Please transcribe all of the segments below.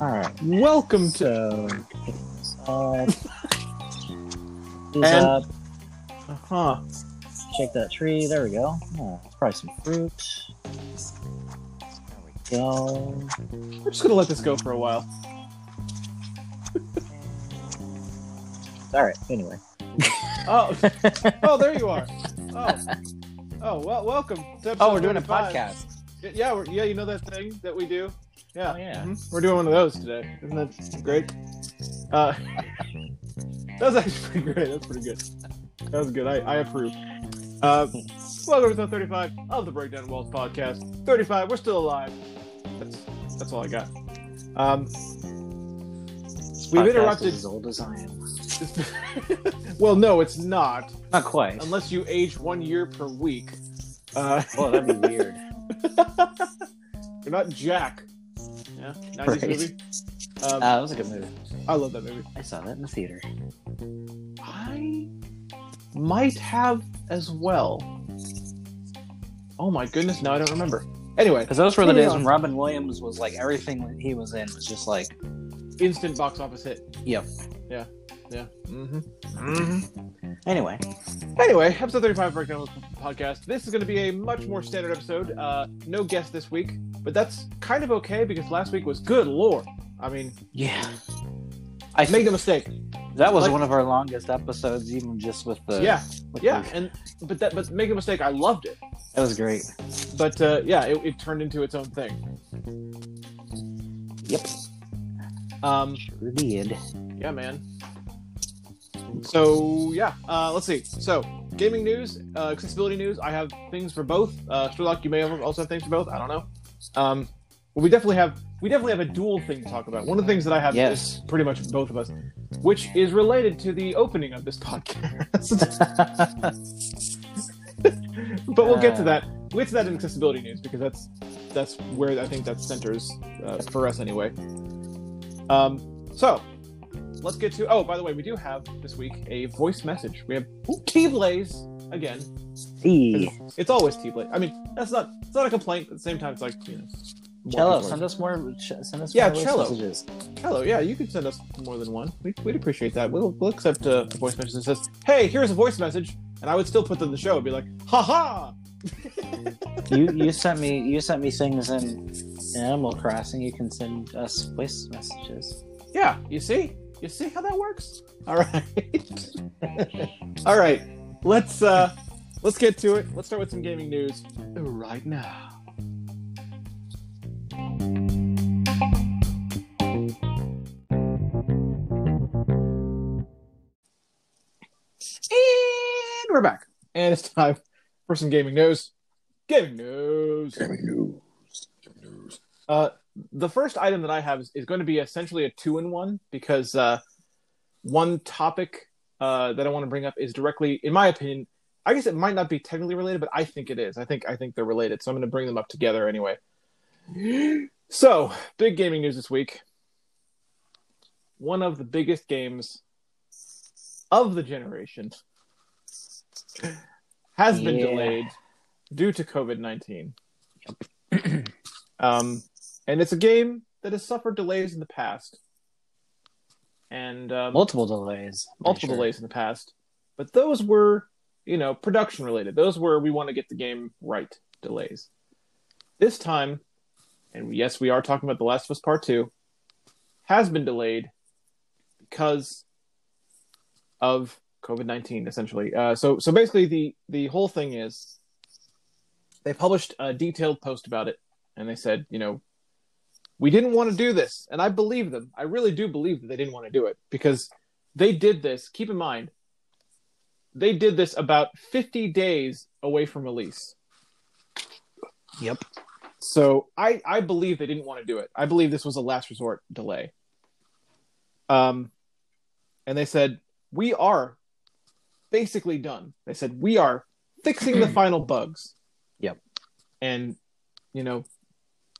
All right. Welcome to. So, uh, And- up, Huh. shake that tree. There we go. Oh, probably some fruit. There we go. We're just gonna let this go for a while. All right. Anyway. Oh, oh, there you are. Oh, oh, well, welcome. Oh, we're doing a podcast. Yeah, we're, yeah, you know that thing that we do. Yeah, Oh, yeah. mhm. we're doing one of those today. Isn't that great? Uh, that was actually pretty great. That's pretty good. That was good. I, I approve. Uh, welcome to episode 35 of the Break Down Walls podcast. 35. We're still alive. That's that's all I got. Um, we've interrupted. as old as I am. well, no, it's not. Not quite. Unless you age one year per week. Uh, Oh, that'd be weird. you're not Jack. Yeah, 90s Right. movie. Um, Uh, that was a good movie. I love that movie. I saw that in the theater. I might have as well. Oh my goodness, now I don't remember. Anyway, Because those were the days on. when Robin Williams was like everything he was in was just like, instant box office hit. yep. Yeah. Mm-hmm. Mm-hmm. Anyway, Anyway, episode 35 of Breakdown podcast. This is going to be a much more standard episode. Uh, no guest this week, but that's kind of okay because last week was good lord. I mean, yeah. I made a mistake. that was like- one of our longest episodes, even just with the yeah, with yeah, the- and but that but make a mistake, I loved it. that was great. But uh, yeah, it, it turned into its own thing. Yep, Um, sure did. yeah, man. So yeah, uh, let's see. So gaming news, uh, accessibility news. I have things for both. Uh, Sherlock, you may also have things for both. I don't know. Um, well, we definitely have we definitely have a dual thing to talk about. One of the things that I have Yes. is pretty much both of us, which is related to the opening of this podcast. but we'll get to that. We'll get to that in accessibility news because that's that's where I think that centers uh, for us anyway. Um, so let's get to. Oh, by the way, we do have this week a voice message. We have T Blaze again. Hey, It's always T Blaze. I mean, that's not it's not a complaint. At the same time, it's like you know. Cello, send us more. Send us Yeah, more cello. messages. Hello, yeah, you could send us more than one. We, we'd appreciate that. We'll, we'll accept uh, a voice message that says, "Hey, here's a voice message," and I would still put them in the show and be like, "Ha ha!" you you sent me you sent me things in Animal Crossing. You can send us voice messages. Yeah, you see, you see how that works. All right, all right. Let's uh, let's get to it. Let's start with some gaming news right now. And we're back, and it's time for some gaming news. Gaming news. Gaming news. Gaming news. Uh, the first item that I have is, is going to be essentially a two in one because uh, one topic uh, that I want to bring up is directly, in my opinion, I guess it might not be technically related, but I think it is. I think I think they're related, so I'm going to bring them up together anyway. So, big gaming news this week. One of the biggest games of the generation has been Yeah. delayed due to COVID nineteen. um, and it's a game that has suffered delays in the past, and um, Multiple delays. Multiple sure. delays in the past. But those were, you know, production related. Those were we want to get the game right delays. This time, and yes, we are talking about The Last of Us Part Two, has been delayed because of COVID nineteen. Essentially, uh, so so basically the the whole thing is they published a detailed post about it, and they said, you know, we didn't want to do this, and I believe them. I really do believe that they didn't want to do it because they did this. Keep in mind, they did this about 50 days away from release. Yep. So I I believe they didn't want to do it. I believe this was a last resort delay. Um, and they said we are basically done. They said we are fixing the final bugs. Yep. And you know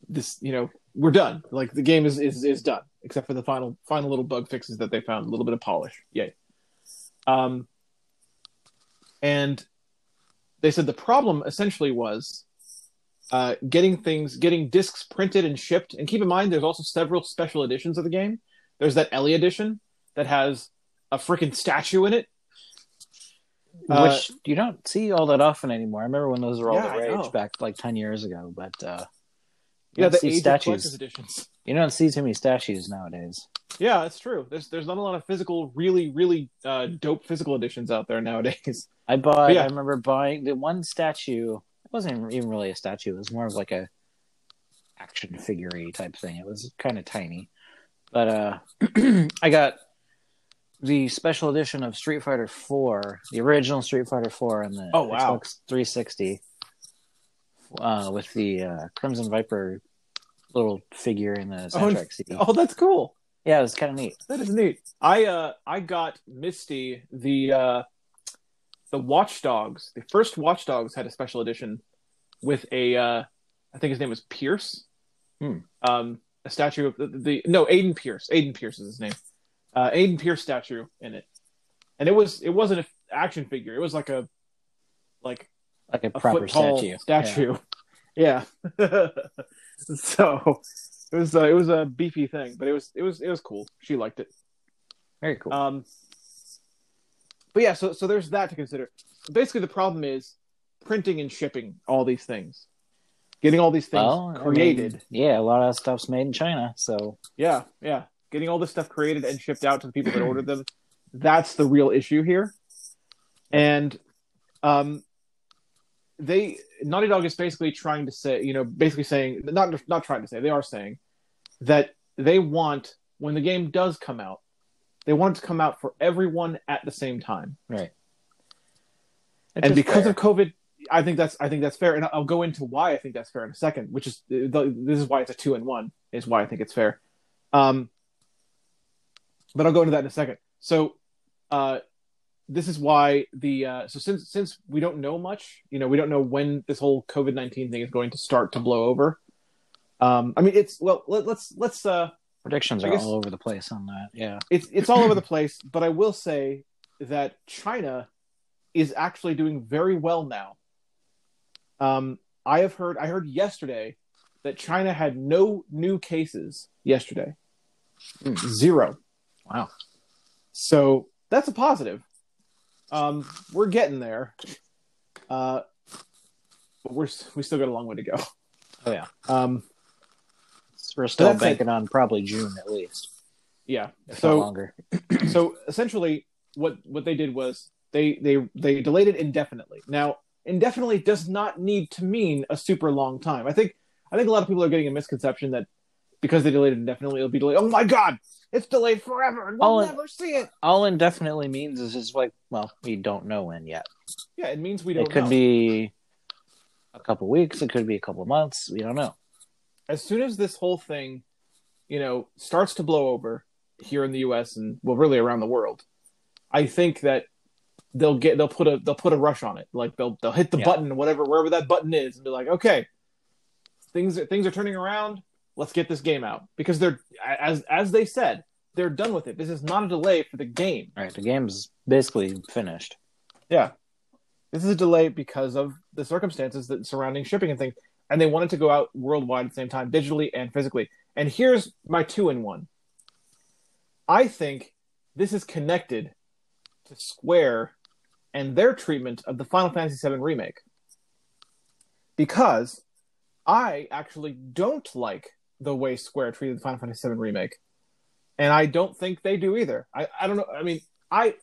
this you know we're done. Like the game is is is done except for the final final little bug fixes that they found, a little bit of polish. Yay. Um, and they said the problem essentially was uh, getting things, getting discs printed and shipped. And keep in mind, there's also several special editions of the game. There's that Ellie edition that has a freaking statue in it. Uh, Which you don't see all that often anymore. I remember when those were all Yeah, the rage back like ten years ago, but uh, you don't the see Age of Collector's statues. editions. You don't see too many statues nowadays. Yeah, that's true. There's there's not a lot of physical, really, really uh, dope physical editions out there nowadays. I bought. Yeah. I remember buying the one statue. It wasn't even really a statue. It was more of like a action figure type thing. It was kind of tiny, but uh, I got the special edition of Street Fighter Four, the original Street Fighter Four, and the Oh, wow. Xbox 360 uh, with the uh, Crimson Viper little figure in the Oh, soundtrack CD. Oh, that's cool. Yeah, it was kind of neat. That is neat. I uh I got Misty the uh the Watch Dogs. The first Watch Dogs had a special edition with a uh I think his name was Pearce. Hmm. Um a statue of the, the no Aiden Pearce. Aiden Pearce is his name. Uh Aiden Pearce statue in it. And it was it wasn't an action figure. It was like a like Like a a proper statue. statue. Yeah. so it was uh, it was a beefy thing, but it was it was it was cool. She liked it. Very cool. Um, but yeah, so so there's that to consider. Basically, the problem is printing and shipping all these things, getting all these things well, I mean, created. yeah, a lot of stuff's made in China, so Yeah, yeah, getting all this stuff created and shipped out to the people that ordered them. That's the real issue here, and um, they Naughty Dog is basically trying to say, you know, basically saying not not trying to say they are saying that they want when the game does come out, they want it to come out for everyone at the same time. right. and because of COVID, I think that's I think that's fair, and I'll go into why I think that's fair in a second. Which is the, this is why it's a two and one is why I think it's fair. Um, but I'll go into that in a second. So, uh, this is why the uh, so since since we don't know much, you know, we don't know when this whole COVID nineteen thing is going to start to blow over. Um, I mean, it's well, let, let's let's uh, predictions are guess- all over the place on that. Yeah. it's it's all over the place, but I will say that China is actually doing very well now. Um, I have heard I heard yesterday that China had no new cases yesterday. Hmm. Zero. Wow. So that's a positive. Um, we're getting there. Uh, but we're we still got a long way to go. Oh yeah. Um, We're still banking on probably June at least, yeah. if so longer. so essentially what what they did was they they they delayed it indefinitely now indefinitely does not need to mean a super long time i think i think a lot of people are getting a misconception that because they delayed it indefinitely it'll be delayed oh my god it's delayed forever and we'll Oh, never see it All indefinitely means is just like, well, we don't know when yet. yeah it means we don't It could know. be a couple weeks. It could be a couple months. We don't know. as soon as this whole thing you know starts to blow over here in the us and well really around the world i think that they'll get they'll put a they'll put a rush on it like they'll they'll hit the Yeah. button whatever wherever that button is and be like okay things things are turning around let's get this game out. Because they're as as they said they're done with it. This is not a delay for the game. All right. The game's basically finished. yeah. This is a delay because of the circumstances that surrounding shipping and things and they wanted to go out worldwide at the same time digitally and physically. And here's my two in one i think this is connected to square and their treatment of the final fantasy VII remake. Because i actually don't like the way square treated the final fantasy VII remake and i don't think they do either i, I don't know i mean i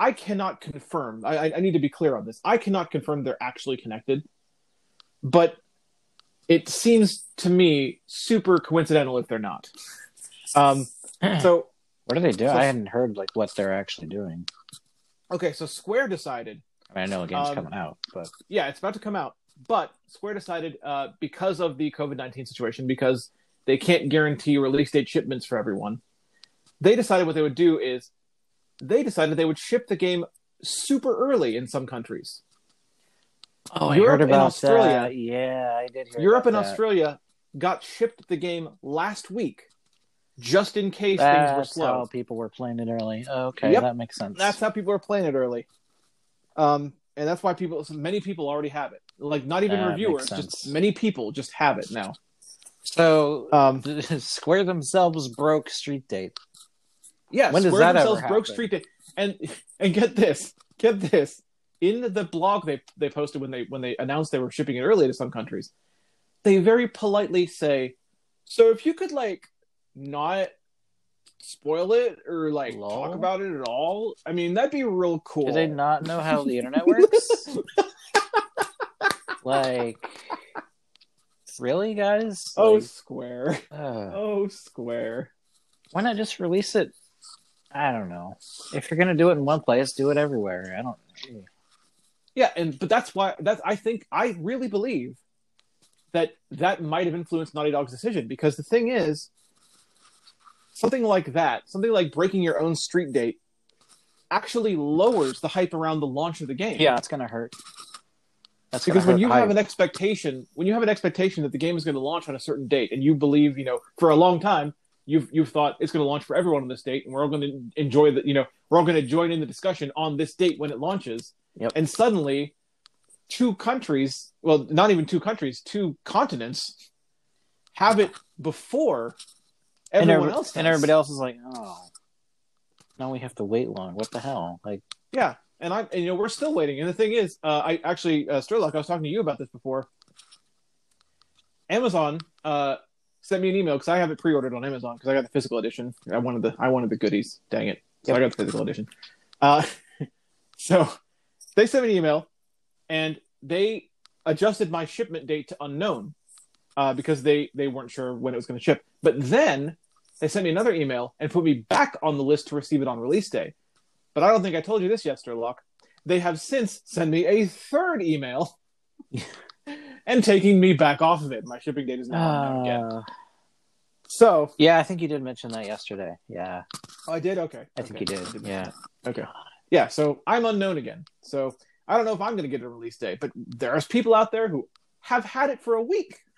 I cannot confirm. I, I- I need to be clear on this. I cannot confirm they're actually connected, but it seems to me super coincidental if they're not. Um, so What do they do? So- I hadn't heard like what they're actually doing. okay, so Square decided. I mean, I know a game's Um, coming out, but Yeah, it's about to come out, but Square decided uh, because of the COVID nineteen situation, because they can't guarantee release date shipments for everyone. They decided what they would do is they decided they would ship the game super early in some countries. oh, I Europe heard and about Australia- that. Yeah, I did hear. Europe and that. Australia got shipped the game last week, just in case things were That's slow. how people were playing it early. Okay, Yep. that makes sense. That's how people are playing it early, um, and that's why people, so many people already have it. like not even That reviewers, just many people just have it now. So Um, Square themselves broke Street Date. yeah, When does Square that ever themselves broke? Street Date, and and get this, get this. In the blog they they posted when they when they announced they were shipping it early to some countries, they very politely say, "So if you could like not spoil it or like Lol. talk about it at all, I mean that'd be real cool." Do they not know how the internet works? like, really, guys? Oh, Like, Square. uh, Oh, Square. why not just release it? I don't know. If you're gonna do it in one place, do it everywhere. I don't. Yeah, and but that's why that's I think I really believe that that might have influenced Naughty Dog's decision because the thing is something like that, something like breaking your own street date actually lowers the hype around the launch of the game. Yeah, it's gonna hurt. That's Because when you hype. have an expectation, when you have an expectation that the game is going to launch on a certain date, and you believe, you know, for a long time, you've you've thought it's going to launch for everyone on this date, and we're all going to enjoy the, you know, we're all going to join in the discussion on this date when it launches. Yep. And suddenly, two countries, well, not even two countries, two continents, have it before and, everyone every- else, and everybody else is like, oh, now we have to wait long. What the hell? Like, Yeah, and I, and, you know, we're still waiting. And the thing is, uh, I actually, uh, Sterlock, I was talking to you about this before. Amazon uh, sent me an email because I have it pre-ordered on Amazon because I got the physical edition. I wanted the, I wanted the goodies. Dang it! So I got the physical edition. Uh, so they sent me an email, and they adjusted my shipment date to unknown uh, because they they weren't sure when it was going to ship. But then they sent me another email and put me back on the list to receive it on release day. But I don't think I told you this yet, Sterlock. They have since sent me a third email and taking me back off of it. My shipping date is now unknown again. uh, So yeah, I think you did mention that yesterday. Yeah, oh, I did. Okay, I think you did. Yeah. Okay. Yeah. So I'm unknown again. So I don't know if I'm going to get a release date, but there's people out there who have had it for a week.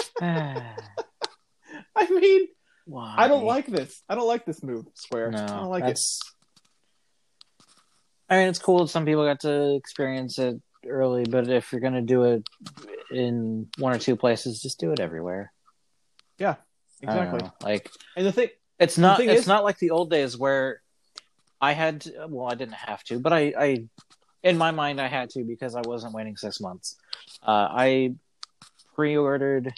I mean, Why? I don't like this. I don't like this move, Square. No, I don't like it. I mean, it's cool that some people got to experience it early, but if you're gonna do it in one or two places, just do it everywhere. Yeah, Exactly. Like And the thing, it's not. thing It's is- not like the old days where I had. To, well, I didn't have to, but I, I, in my mind, I had to because I wasn't waiting six months. Uh, I pre-ordered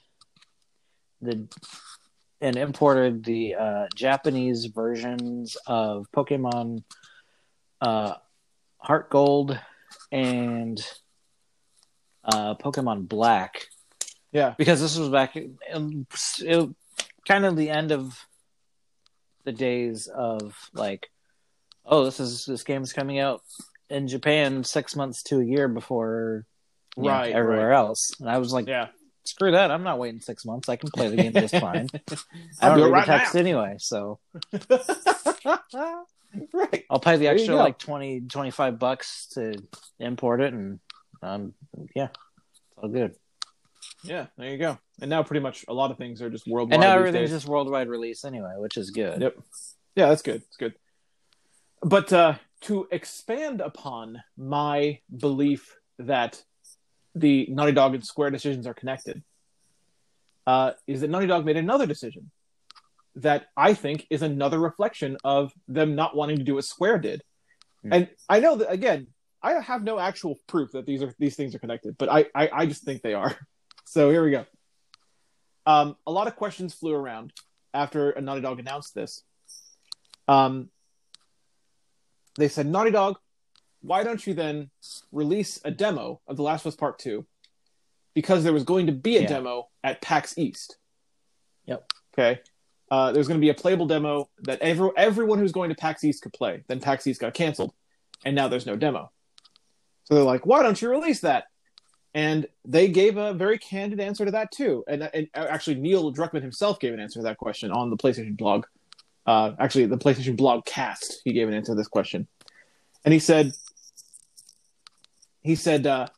the and imported the uh, Japanese versions of Pokemon uh, HeartGold and uh, Pokemon Black. Yeah, because this was back in, it, kind of the end of the days of like oh this is this game is coming out in Japan six months to a year before know, Right, everywhere else. And I was like yeah. screw that I'm not waiting six months. I can play the game just fine. I don't do it read right the text now. anyway so right. I'll pay the extra like 20 25 bucks to import it and um yeah it's all good Yeah, there you go. And now pretty much a lot of things are just worldwide. and now everything's days. just worldwide release anyway which is good Yep. Yeah, that's good. It's good. But uh, to expand upon my belief that the Naughty Dog and Square decisions are connected, uh, is that Naughty Dog made another decision that I think is another reflection of them not wanting to do what Square did. Hmm. And I know that again, I have no actual proof that these are these things are connected, but I I, I just think they are. So here we go. Um, a lot of questions flew around after Naughty Dog announced this. Um, they said, Naughty Dog, why don't you then release a demo of The Last of Us Part 2? Because there was going to be a Yeah. demo at PAX East. Yep. Okay. Uh, there's going to be a playable demo that every, everyone who's going to PAX East could play. Then PAX East got canceled, and now there's no demo. So they're like, why don't you release that? And they gave a very candid answer to that too. And, and actually, Neil Druckmann himself gave an answer to that question on the PlayStation blog. Uh, actually, the PlayStation blog cast, he gave an answer to this question. And he said, he said, uh,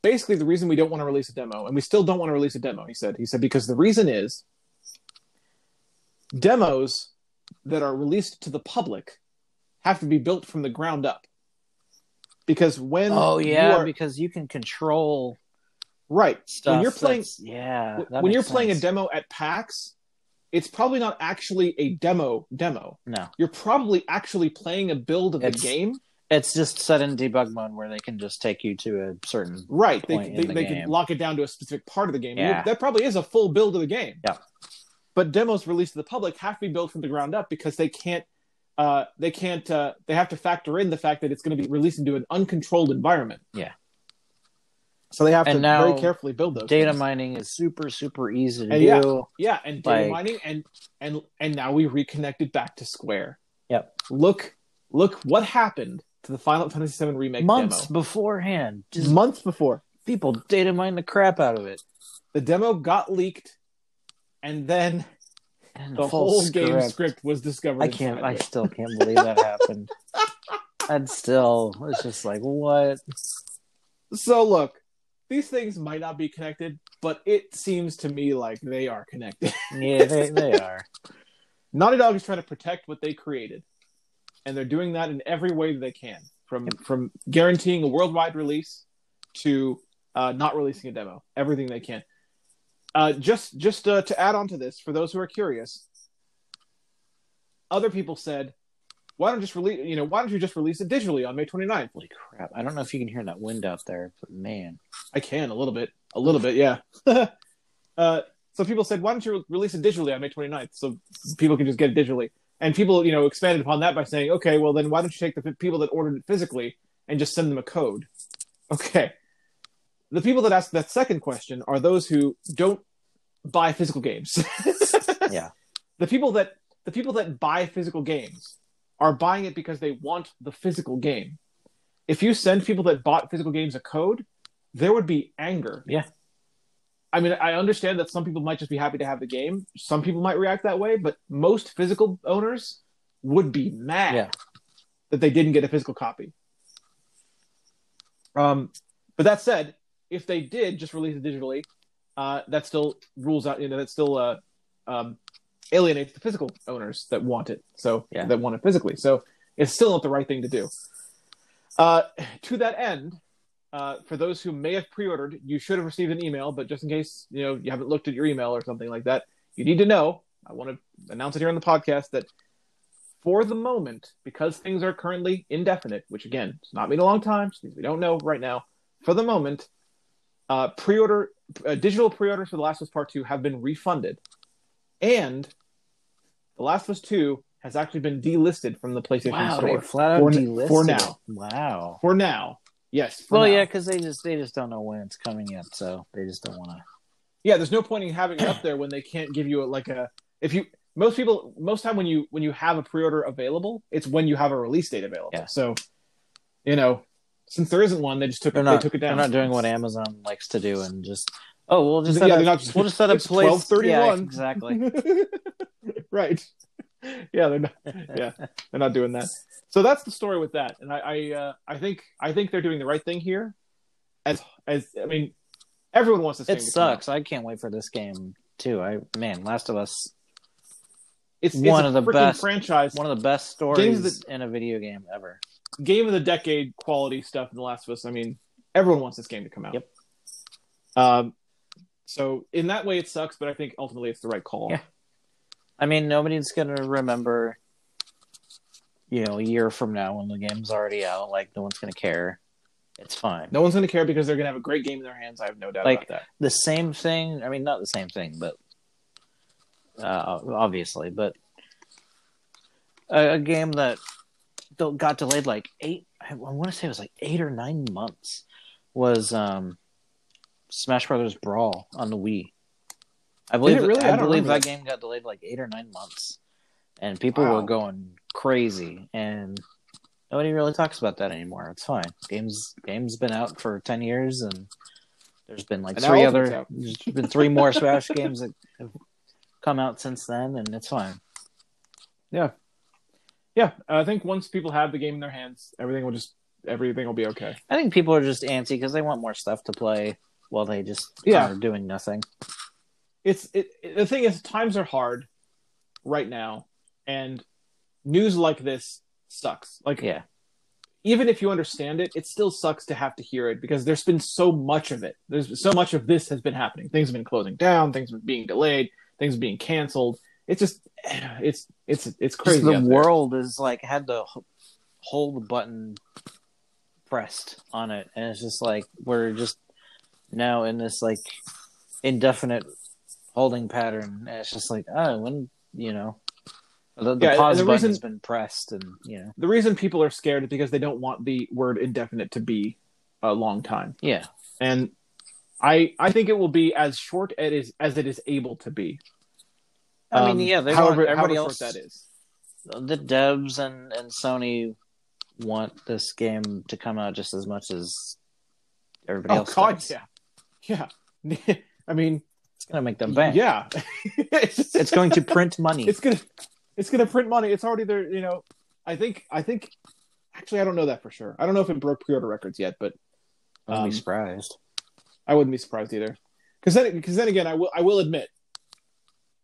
basically, the reason we don't want to release a demo, and we still don't want to release a demo, he said, he said, because the reason is demos that are released to the public have to be built from the ground up. because when Oh you yeah, are- because you can control right stuff. when you're playing yeah, when you're makes playing a demo at PAX, it's probably not actually a demo demo. no, You're probably actually playing a build of the game. it's just set in debug mode where they can just take you to a certain. Right. They, they, the they can lock it down to a specific part of the game. Yeah. That probably is a full build of the game. Yeah. But demos released to the public have to be built from the ground up because they can't uh, they can't uh, they have to factor in the fact that it's going to be released into an uncontrolled environment. Yeah. So they have And to very carefully build those. Data things. mining is super super easy to And yeah. do. Yeah, and data Like- mining and and and now we reconnected back to Square. Yep. Look look what happened to the Final Fantasy VII remake Months demo. beforehand, just Months before. people data mine the crap out of it. The demo got leaked and then And the whole game script. script was discovered. I can't. I still can't believe that happened. I'd still. It's just like what? So look, these things might not be connected, but it seems to me like they are connected. Yeah, they they are. Naughty Dog is trying to protect what they created, and they're doing that in every way that they can, from from guaranteeing a worldwide release to uh, not releasing a demo. Everything they can. Uh, just just uh, to add on to this, for those who are curious, other people said, "Why don't just release? You know, why don't you just release it digitally on May 29th?" Holy crap! I don't know if you can hear that wind out there, but man, I can a little bit, a little bit, yeah. uh, so people said, "Why don't you release it digitally on May 29th so people can just get it digitally?" And people, you know, expanded upon that by saying, "Okay, well then why don't you take the people that ordered it physically and just send them a code?" Okay. The people that ask that second question are those who don't buy physical games. Yeah. The people that the people that buy physical games are buying it because they want the physical game. If you send people that bought physical games a code, there would be anger. Yeah. I mean, I understand that some people might just be happy to have the game. Some people might react that way, but most physical owners would be mad Yeah. that they didn't get a physical copy. Um, but that said, if they did just release it digitally, uh, that still rules out. You know, that still uh, um, alienates the physical owners that want it. So Yeah. that want it physically. So it's still not the right thing to do. Uh, to that end, uh, for those who may have pre-ordered, you should have received an email. But just in case you know you haven't looked at your email or something like that, you need to know. I want to announce it here on the podcast that for the moment, because things are currently indefinite, which again, does not mean a long time, we don't know right now. For the moment, uh, pre-order, uh, digital pre-orders for The Last of Us Part Two have been refunded, and The Last of Us Two has actually been delisted from the PlayStation wow, Store they flat out For- delisted for now. Wow. for now. Yes. for Well, now. yeah, because they just they just don't know when it's coming yet, so they just don't want to. yeah there's no point in having it up there when they can't give you a, like a if you most people most time when you when you have a pre-order available it's when you have a release date available Yeah. so you know since there isn't one they just took They're it not. they took it They're not doing what Amazon likes to do and just. Oh, we'll just Yeah, set not just- we'll just set it's place. 12:31. Yeah, exactly. right yeah they're not yeah they're not doing that so that's the story with that and i i uh, i think i think they're doing the right thing here as as i mean everyone wants this It to out. sucks. I can't wait for this game too. I man, Last of Us, it's, One of the best- franchise one of the best stories in a video game ever. Game of the decade quality stuff in The Last of Us. I mean, everyone wants this game to come out. Yep. Um, so in that way, it sucks, but I think ultimately it's the right call. Yeah. I mean, nobody's gonna remember. You know, a year from now when the game's already out, like no one's gonna care. It's fine. No one's going to care because they're going to have a great game in their hands. I have no doubt Like- about that. the same thing. I mean, not the same thing, but uh, obviously, but a, a game that got delayed like eight. I want to say it was like eight or nine months. Was um, Smash Brothers Brawl on the Wii? I believe. it really? I I, believe remember that game got delayed like eight or nine months, and people Wow. were going crazy, and nobody really talks about that anymore. It's fine. Games games been out for ten years, and there's been like And three other. There's been three more Smash games that have come out since then, and it's fine. Yeah, I think once people have the game in their hands, everything will just everything will be okay. I think people are just antsy because they want more stuff to play while they just Yeah. are doing nothing. It's it, it- the thing is times are hard right now, and news like this sucks. Like Yeah, even if you understand it, it still sucks to have to hear it because there's been so much of it. There's so much of this has been happening. Things have been closing down. Things have been being delayed. Things being canceled. It's just, it's it's it's crazy. Just the world is like had the hold button pressed on it, and it's just like we're just now in this like indefinite holding pattern. And it's just like oh, when you know the, the Yeah, pause the button reason- has been pressed, and you know The reason people are scared is because they don't want the word indefinite to be a long time, yeah, and I I think it will be as short as it is, as it is able to be. I mean Um, yeah, they however, want everybody however else that is. the devs and and Sony want this game to come out just as much as everybody Oh else. God, does. yeah, yeah. I mean, It's gonna make them bank. yeah, it's, going to print money. it's gonna it's gonna print money. It's already there. You know, I think I think actually I don't know that for sure. I don't know if it broke pre-order records yet, but I wouldn't um, be surprised. I wouldn't be surprised either. Because then, because then again, I will I will admit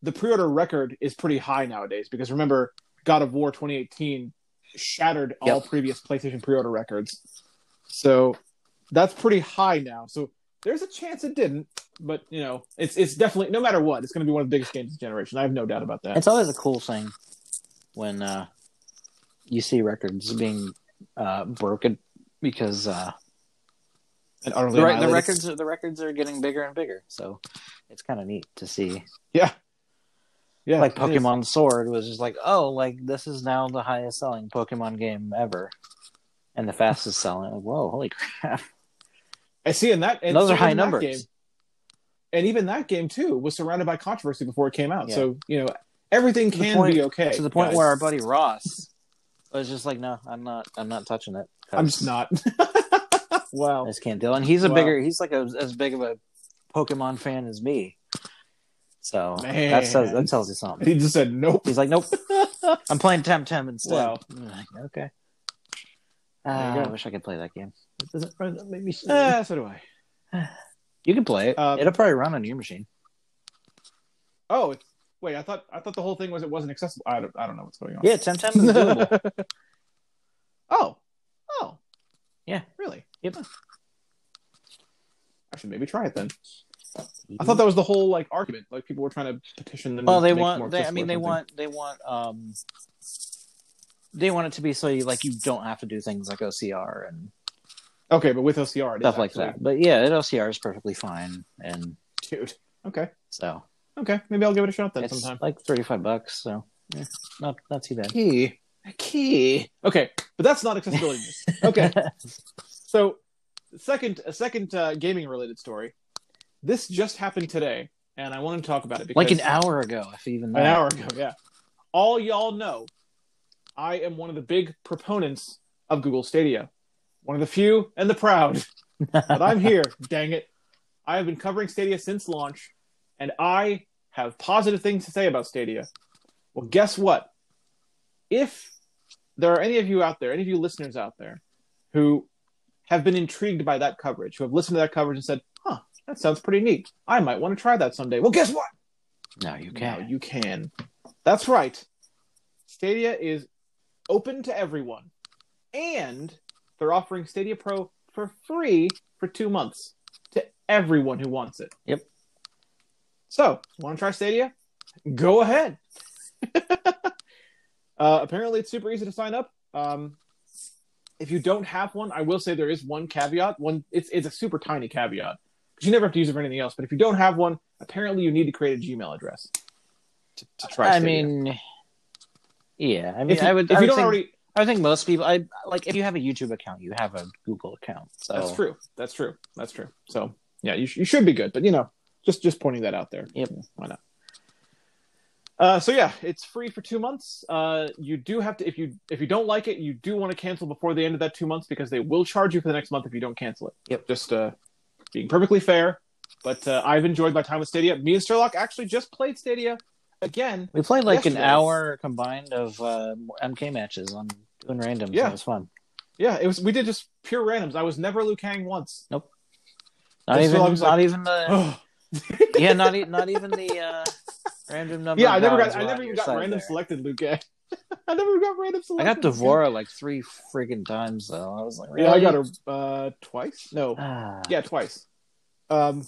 the pre-order record is pretty high nowadays. Because remember, God of War 2018 shattered all previous PlayStation pre-order records, so that's pretty high now. So there's a chance it didn't, but you know, it's it's definitely no matter what, it's going to be one of the biggest games of the generation. I have no doubt about that. It's always a cool thing when uh, you see records being uh, broken because uh, the, the records the records are getting bigger and bigger. So it's kind of neat to see. yeah, yeah, like. Pokemon Sword was just like, oh, like this is now the highest selling Pokemon game ever, and the fastest selling. Like, whoa, holy crap! I see in that. And Those are high numbers. game- and even that game too was surrounded by controversy before it came out. Yeah. So you know everything To can point- be okay to the point guys. where our buddy Ross was just like, no, I'm not, I'm not touching it. I'm just not. wow, I just can't deal. And he's a Wow. bigger, he's like a, as big of a Pokemon fan as me. So Man. that says that tells you something. He just said nope. He's like, nope, I'm playing Temtem instead. Wow. Like, okay. Uh. I wish I could play that game. It doesn't run- maybe Eh, so do I. you can play it. Um, It'll probably run on your machine. Oh, it's, wait. I thought I thought the whole thing was it wasn't accessible. I don't. I don't know what's going on. Yeah, Temtem is doable. oh. Oh. Yeah. Really? Yep. I should maybe try it then. I thought that was the whole like argument. Like people were trying to petition them. Well, they want. They, I mean, they want. They want. Um, they want it to be so you like you don't have to do things like OCR and Okay, but with OCR, stuff like actually- that. But yeah, it OCR is perfectly fine, and Dude. Okay. so Okay. Maybe I'll give it a shot then it's sometime. like thirty five bucks. So yeah, not not too bad. Key. Key. Okay, but that's not accessibility. Okay. So, second, a second uh, gaming related story. This just happened today, and I wanted to talk about it because like an hour ago, if even that. an hour ago. Yeah. All y'all know, I am one of the big proponents of Google Stadia. One of the few and the proud. but I'm here. Dang it! I have been covering Stadia since launch, and I have positive things to say about Stadia. Well, guess what? If there are any of you out there, any of you listeners out there, who have been intrigued by that coverage, who have listened to that coverage and said, "Huh, that sounds pretty neat. I might want to try that someday." Well, guess what? No, you can't. you can. That's right. Stadia is open to everyone, and they're offering Stadia Pro for free for two months to everyone who wants it. Yep. So, want to try Stadia? Go ahead. uh, apparently, it's super easy to sign up. Um, if you don't have one, I will say there is one caveat. One, it's it's a super tiny caveat because you never have to use it for anything else. But if you don't have one, apparently you need to create a Gmail address to, to try. I Stadia. mean, yeah. I mean, you, I would. if I you would don't think, already, I think most people. I like if you have a YouTube account, you have a Google account. So that's true. That's true. That's true. So yeah, you, sh- you should be good. But you know, just just pointing that out there. Yep. Why not? Uh, so yeah, it's free for two months. Uh, you do have to if you if you don't like it, you do want to cancel before the end of that two months because they will charge you for the next month if you don't cancel it. Yep. Just uh, being perfectly fair. But uh, I've enjoyed my time with Stadia. Me and Sherlock actually just played Stadia again. We played like Yesterday. an hour combined of uh, MK matches on doing randoms. Yeah. It was fun. Yeah, it was. We did just pure randoms. I was never Liu Kang once. Not And even, was not even the, Oh. yeah, not e- not even the uh, random number. yeah, I never got. I never even got random there. selected Liu Kang. I never got random I got D'Vorah like three friggin' times though. I was like, really? Yeah, I got her uh, twice. No, Ah. yeah, twice. Um,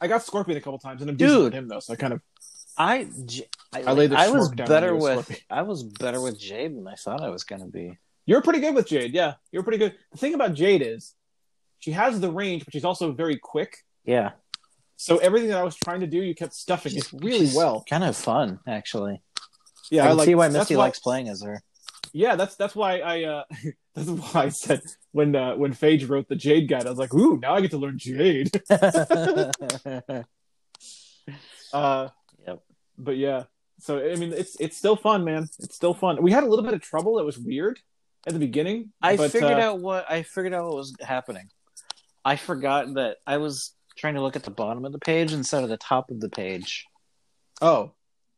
I got Scorpion a couple times, and I'm Dude. with him though. So I kind of I, J- I, I laid the I was better when you were with Scorpion. I was better with Jade than I thought I was gonna be. you're pretty good with Jade. Yeah, you're pretty good. The thing about Jade is she has the range, but she's also very quick. Yeah, So everything that I was trying to do, you kept stuffing it really well. Kind of fun actually. Yeah, I can like, see why Misty why- likes playing as her. Yeah, that's that's why I uh that's why I said when uh, when Phage wrote the Jade guide, I was like, ooh, now I get to learn Jade. Uh, Yep. But yeah, so I mean, it's it's still fun, man. It's still fun. We had a little bit of trouble. That was weird at the beginning. I but, figured uh, out what I figured out what was happening. I forgot that I was trying to look at the bottom of the page instead of the top of the page. Oh,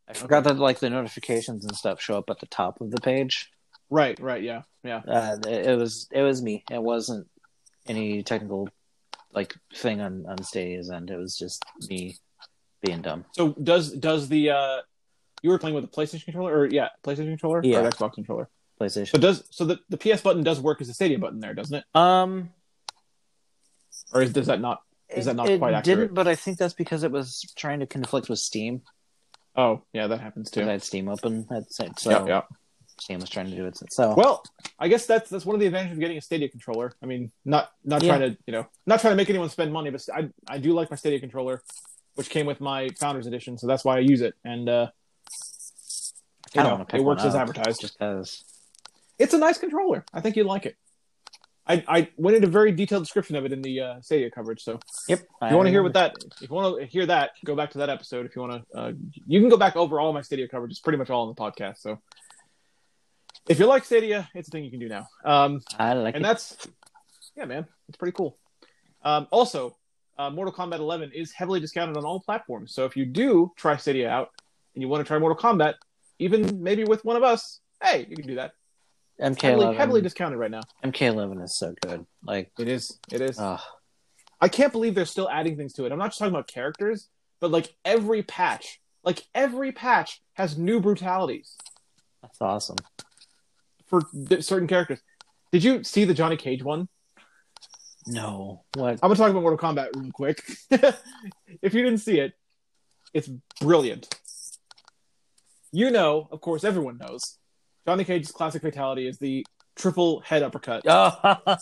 I forgot that like the notifications and stuff show up at the top of the page. right, right, yeah, yeah. Uh, it, it was it was me. It wasn't any technical like thing on on Stadia's end. It was just me being dumb. So does does the uh you were playing with a PlayStation controller or yeah, PlayStation controller Yeah. or Xbox controller? PlayStation. So does so the, the PS button does work as a Stadia button there, doesn't it? um, Or is, does that not? Is that not it quite accurate? Didn't, but I think that's because it was trying to conflict with Steam. Oh, yeah, that happens I too. had Steam open. That's it. So yeah, yeah. Steam was trying to do it. So Well, I guess that's that's one of the advantages of getting a Stadia controller. I mean, not not Yeah. trying to you know not trying to make anyone spend money, but I I do like my Stadia controller, which came with my Founders Edition, so that's why I use it. And uh, you kinda know, it works as advertised. just because. It's a nice controller. I think you'd like it. I I went into a very detailed description of it in the uh, Stadia coverage. So Yep. if you want to hear what that, if you want to hear that, go back to that episode. If you want to, uh, you can go back over all my Stadia coverage. It's pretty much all on the podcast. So if you like Stadia, it's a thing you can do now. Um, I like and it. that's yeah, man, it's pretty cool. Um, also, uh, Mortal Kombat 11 is heavily discounted on all platforms. So if you do try Stadia out and you want to try Mortal Kombat, even maybe with one of us, hey, you can do that. Heavily, MK11. heavily discounted right now. MK11 is so good. Like, It is. It is. oh, I can't believe they're still adding things to it. I'm not just talking about characters, but like every patch, like every patch has new brutalities that's awesome. for th- certain characters. Did you see the Johnny Cage one? No, what? I'm gonna talk about Mortal Kombat real quick. if you didn't see it, it's brilliant. You know, of course, everyone knows. Johnny Cage's classic fatality is the triple head uppercut.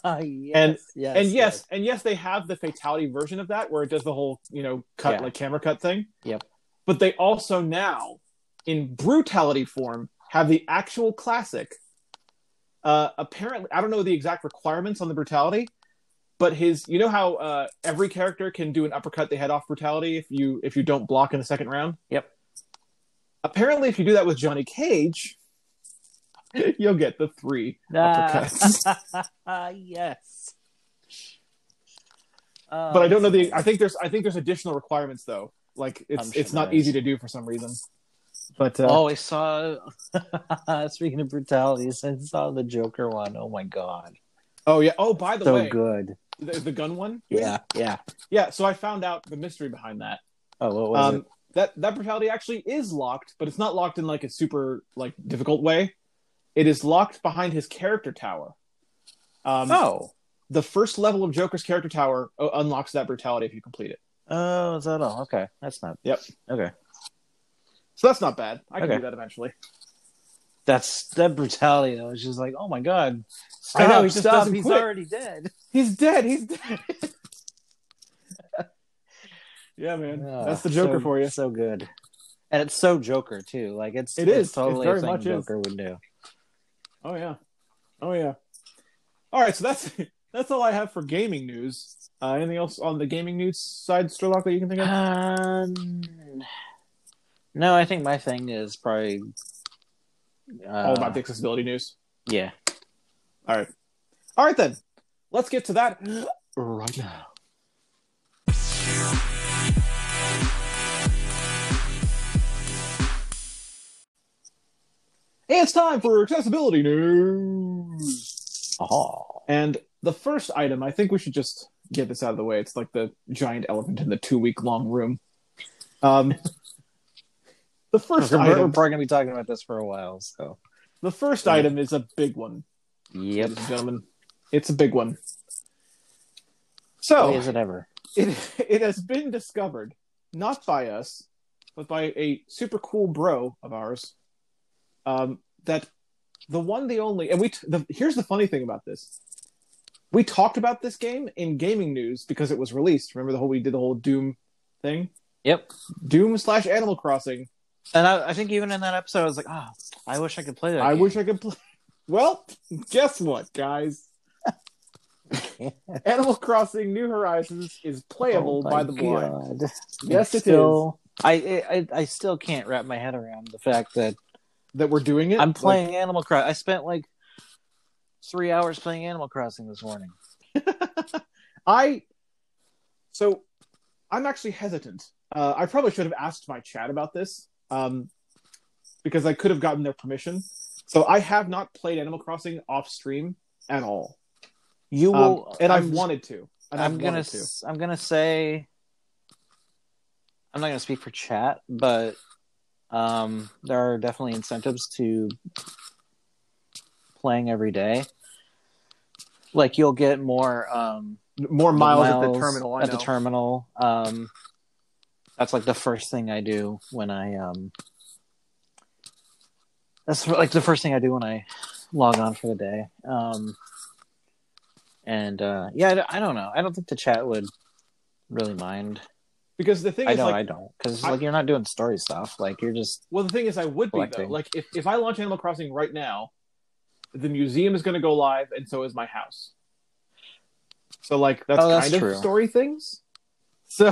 Oh, yes, And- yes, and yes, and yes, they have the fatality version of that where it does the whole, you know, cut Yeah. like camera cut thing. Yep. But they also now, in brutality form, have the actual classic. Uh, apparently, I don't know the exact requirements on the brutality, but his, you know how uh, every character can do an uppercut they head off brutality if you if you don't block in the second round. Yep. Apparently, if you do that with Johnny Cage, you'll get the three uppercuts. Ah, yes. But I don't know the. I think there's. I think there's additional requirements though. Like it's sure it's not is. easy to do for some reason. But uh, Oh, I saw. Speaking of brutalities, I saw the Joker one. Oh my god, oh yeah. Oh, by the so way, so good. the, the gun one. Yeah, yeah. Yeah. So I found out the mystery behind that. Oh, what was Um, that that brutality actually is locked, but it's not locked in like a super like difficult way. It is locked behind his character tower. Um. Oh, the first level of Joker's character tower uh, unlocks that brutality if you complete it. oh, is that all? Okay, that's not. Yep. Okay, So that's not bad. I can Okay. do that eventually. that's that brutality though. It's just like, oh my god, I know, stop, he just stop, doesn't he's quit. already dead. He's dead. He's dead. yeah, man. Oh, That's the Joker so- for you. So good, and it's so Joker too. Like it's It it's is. It totally very much is. Joker would do. Oh yeah. Oh yeah. All right, so that's that's all I have for gaming news. Uh, anything else on the gaming news side, Sturlock, that you can think of? Um, no, I think my thing is probably uh, all about the accessibility news. yeah. All right. All right then. Let's get to that right now. It's time for accessibility news. Oh, And the first item, I think we should just get this out of the way. It's like the giant elephant in the two week long room. Um, The first We're, we're probably gonna be talking about this for a while. So the first Yeah. item is a big one, yep, ladies and gentlemen. It's a big one. So is it ever? it it has been discovered, not by us, but by a super cool bro of ours, um, that the one, the only, and we. T- the, here's the funny thing about this: we talked about this game in gaming news because it was released. Remember the whole we did the whole Doom thing, Yep. Doom slash Animal Crossing. And I, I think even in that episode, I was like, oh, I wish I could play that. I game." wish I could play. Well, guess what, guys? Animal Crossing New Horizons is playable Oh by the blind. God. Yes, it is. still, I, I I still can't wrap my head around the fact that That we're doing it. I'm Like, playing Animal Crossing. I spent like three hours playing Animal Crossing this morning. I so I'm actually hesitant. Uh, I probably should have asked my chat about this um, because I could have gotten their permission. So I have not played Animal Crossing off stream at all, You um, will, and I've wanted to. And I'm gonna to. I'm gonna say I'm not gonna speak for chat, but um, there are definitely incentives to playing every day. Like you'll get more um, more miles, at the terminal. I at know. the terminal. Um, that's like the first thing I do when I um. That's like the first thing I do when I log on for the day. Um, and uh, yeah, I I don't know. I don't think the chat would really mind. Because the thing I is, know like, I don't because like you're not doing story stuff. Like you're just Well, the thing is, I would be though. Like, if, if I launch Animal Crossing right now, the museum is going to go live, and so is my house. So, like, that's, Oh, that's kind true. of story things. So,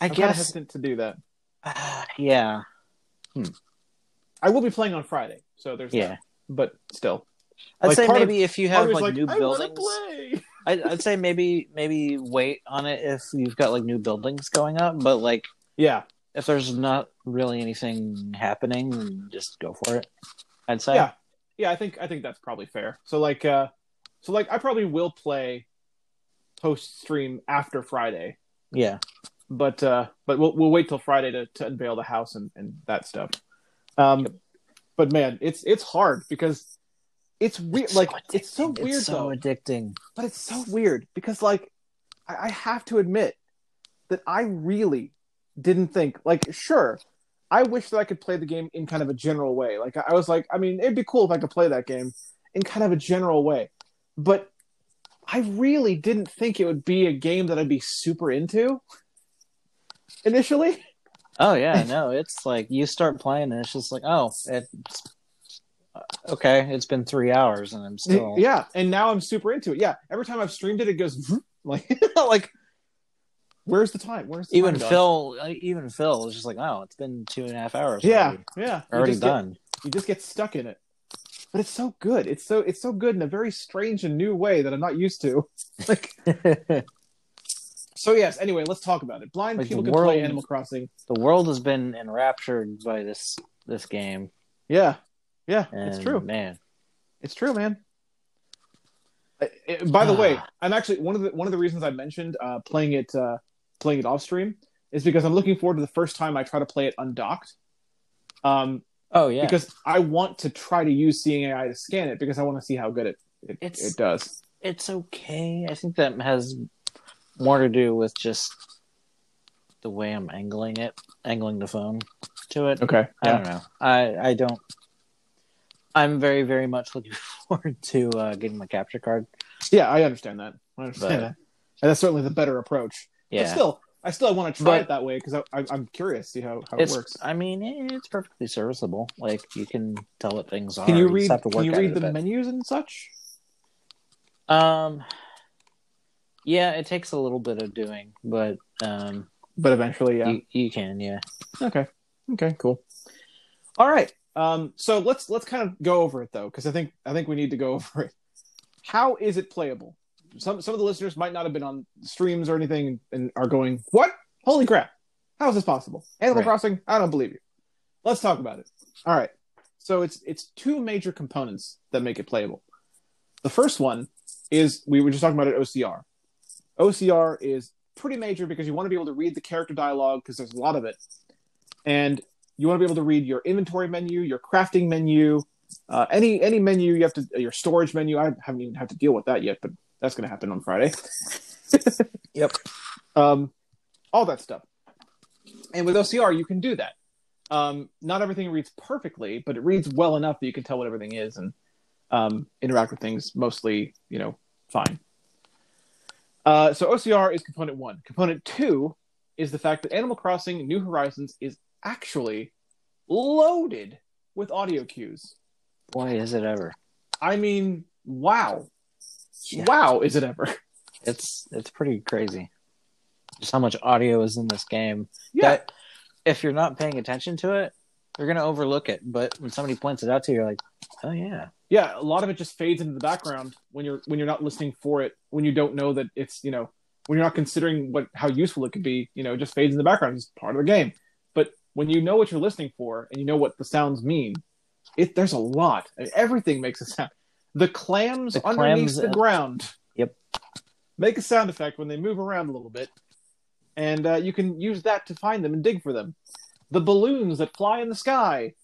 I I'm guess hesitant to do that. Uh, yeah hmm. I will be playing on Friday, so there's yeah. that. But still, I'd Like, say part of- maybe if you have me's like, new buildings, play. I'd, I'd say maybe maybe wait on it if you've got like new buildings going up. But like Yeah, if there's not really anything happening, just go for it. I'd say. yeah, yeah. I think I think that's probably fair. So, like, uh, so like, I probably will play post stream after Friday. Yeah. but uh but we'll we'll wait till Friday to, to unveil the house and, and that stuff. Um but man, it's it's hard because it's weird It's like so it's so weird It's so though. addicting. But it's so weird because like I, I have to admit that I really didn't think like sure I wish that I could play the game in kind of a general way. Like I, was like, I mean, it'd be cool if I could play that game in kind of a general way. But I really didn't think it would be a game that I'd be super into initially. Oh yeah, no, it's like you start playing and it's just like, oh, it's okay. It's been three hours and I'm still Yeah, and now I'm super into it. Yeah, every time I've streamed it, it goes like like. Where's the time? Where's the Even time? Phil, like, even Phil was just like, oh, it's been two and a half hours. Yeah, already, yeah, You already get- done. you just get stuck in it. But it's so good. It's so it's so good in a very strange and new way that I'm not used to. Like so. Yes. Anyway, let's talk about it. Blind Like, people can play Animal Crossing. the world has been enraptured by this this game. Yeah, yeah, And, it's true. man. It's true, man. Uh, uh, by the way, I'm actually one of the one of the reasons I mentioned uh, playing it uh, playing it off stream is because I'm looking forward to the first time I try to play it undocked. Um, Oh yeah, because I want to try to use Seeing AI to scan it because I want to see how good it it, It's- it does. it's okay. I think that has more to do with just the way I'm angling it, angling the phone to it. Okay. I don't know. I I don't. I'm very very much looking forward to uh, getting my capture card. Yeah, I understand that. I understand But- that, and that's certainly the better approach. Yeah, But still, I still want to try But- it that way because I, I, I'm curious to see how, how it works. I mean, it's perfectly serviceable. Like you can tell what things are. Can you read? to Can you read the menus and such? Um. Yeah, it takes a little bit of doing, but um, But eventually, yeah. you, you can. Yeah. Okay. Okay. Cool. All right. Um. So let's let's kind of go over it though, because I think I think we need to go over it. How is it playable? Some some of the listeners might not have been on streams or anything and are going, "What? Holy crap! How is this possible?" Animal Right. Crossing? I don't believe you. Let's talk about it. All right. So it's it's two major components that make it playable. The first one is we were just talking about it OCR. OCR is pretty major because you want to be able to read the character dialogue because there's a lot of it. And you want to be able to read your inventory menu, your crafting menu, uh, any any menu you have to your storage menu. I haven't even had to deal with that yet, but that's going to happen on Friday. Yep. um, all that stuff. And with OCR, you can do that. Um, not everything reads perfectly, but it reads well enough that you can tell what everything is and um, interact with things mostly, you know, fine. Uh, so OCR is component one. Component two is the fact that Animal Crossing New Horizons is actually loaded with audio cues. Boy, is it ever. I mean, wow. Yeah. Wow, is it ever? It's it's pretty crazy. Just how much audio is in this game. Yeah. That if you're not paying attention to it, you're gonna overlook it. But when somebody points it out to you, you're like, oh yeah. yeah a lot of it just fades into the background when you're when you're not listening for it when you don't know that it's you know when you're not considering what how useful it could be you know it just fades in the background it's part of the game when you know what you're listening for and you know what the sounds mean it there's a lot. I mean, everything makes a sound. The clams The underneath clams, the uh, ground Yep. make a sound effect when they move around a little bit. And uh, you can use that to find them and dig for them. The balloons that fly in the sky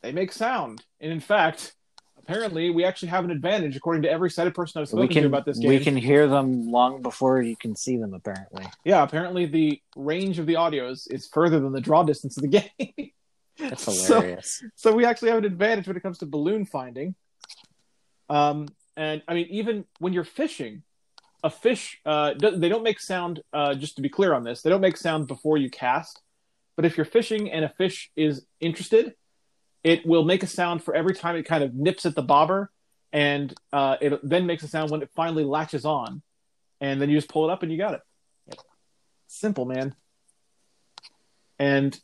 they make sound. And in fact apparently we actually have an advantage according to every sighted person i've spoken to about this game we can hear them long before you can see them. Apparently, yeah apparently the range of the audio is, is further than the draw distance of the game that's So- hilarious. so we actually have an advantage when it comes to balloon finding um and i mean even when you're fishing a fish uh do- they don't make sound uh just to be clear on this they don't make sound before you cast but if you're fishing and a fish is interested it will make a sound for every time it kind of nips at the bobber and uh it then makes a sound when it finally latches on. And then you just pull it up and you got it. Simple man. And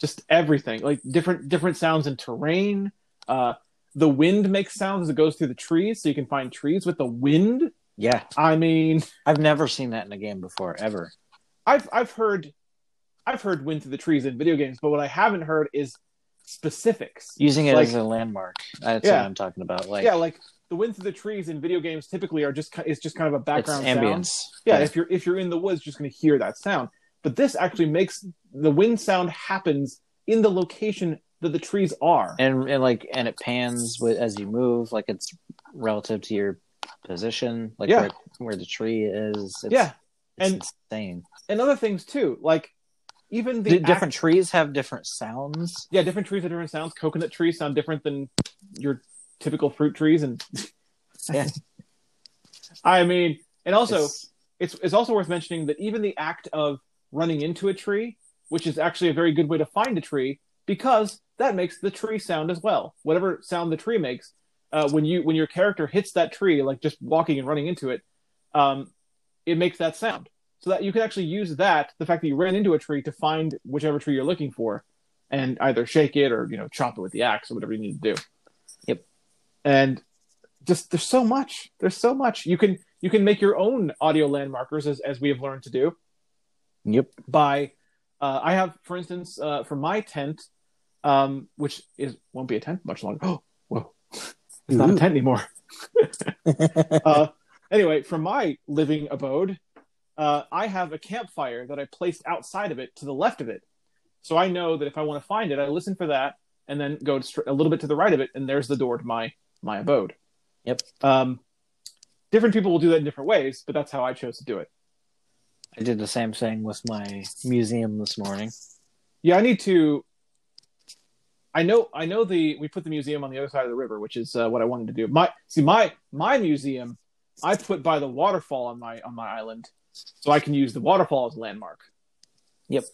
just everything like different different sounds in terrain. Uh the wind makes sounds as it goes through the trees so you can find trees with the wind. Yeah, i mean I've never seen that in a game before, ever. i've i've heard i've heard wind through the trees in video games but what i haven't heard is specifics Using it Like- as a landmark. That's Yeah. what I'm talking about. Like, yeah like the wind through the trees in video games typically are just is just kind of a it's background sound ambience. yeah, if you're if you're in the woods you're just going to hear that sound but this actually makes the wind sound happens in the location that the trees are and and like and it pans with as you move, like it's relative to your position, like Yeah. where, where the tree is. It's, yeah it's and- insane. and other things too like even the D- act- different trees have different sounds. yeah different trees have different sounds coconut trees sound different than your typical fruit trees and Yeah. i mean and also It's- it's it's also worth mentioning that even the act of running into a tree, which is actually a very good way to find a tree, because that makes the tree sound as well. Whatever sound the tree makes, uh, when you when your character hits that tree, like just walking and running into it, um, it makes that sound. So that you can actually use that, the fact that you ran into a tree, to find whichever tree you're looking for, and either shake it or you know chop it with the axe or whatever you need to do. Yep. And just there's so much. There's so much you can you can make your own audio landmarkers as as we have learned to do Yep. by uh, I have, for instance, uh, for my tent, um, which is won't be a tent much longer. Oh, whoa, it's not a tent anymore. uh, anyway, from my living abode, uh, I have a campfire that I placed outside of it to the left of it, so I know that if I want to find it, I listen for that and then go a little bit to the right of it, and there's the door to my my abode. Yep. Um, different people will do that in different ways, but that's how I chose to do it. I did the same thing with my museum this morning. Yeah, I need to. I know, I know the we put the museum on the other side of the river, which is uh, what I wanted to do. My see my my museum, I put by the waterfall on my on my island, so I can use the waterfall as a landmark. Yep.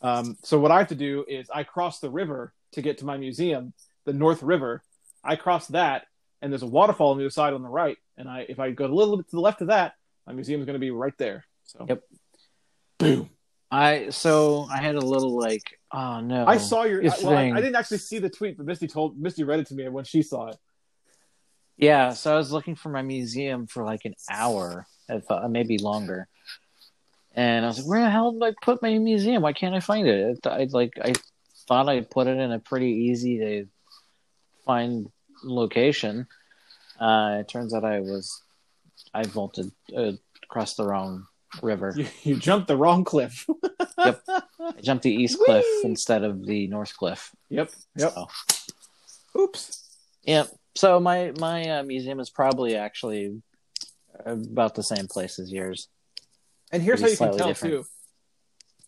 Um, so what I have to do is I cross the river to get to my museum, the North River. I cross that, and there's a waterfall on the other side on the right. And I if I go a little bit to the left of that, my museum is going to be right there. So Yep. boom. I so I had a little like, oh no. I saw your. It's well, I, thing. I didn't actually see the tweet, but Misty told Misty read it to me when she saw it. Yeah, so I was looking for my museum for like an hour, if, uh, maybe longer. And I was like, "Where the hell did I put my museum? Why can't I find it?" it I like I thought I put it in a pretty easy to find location. Uh, it turns out I was I vaulted uh, across the wrong river. You, you jumped the wrong cliff. Yep. I jumped the east Whee! cliff instead of the north cliff. Yep. Yep. So, Oops. yep. So my my uh, museum is probably actually about the same place as yours. And here's how you can tell different. too.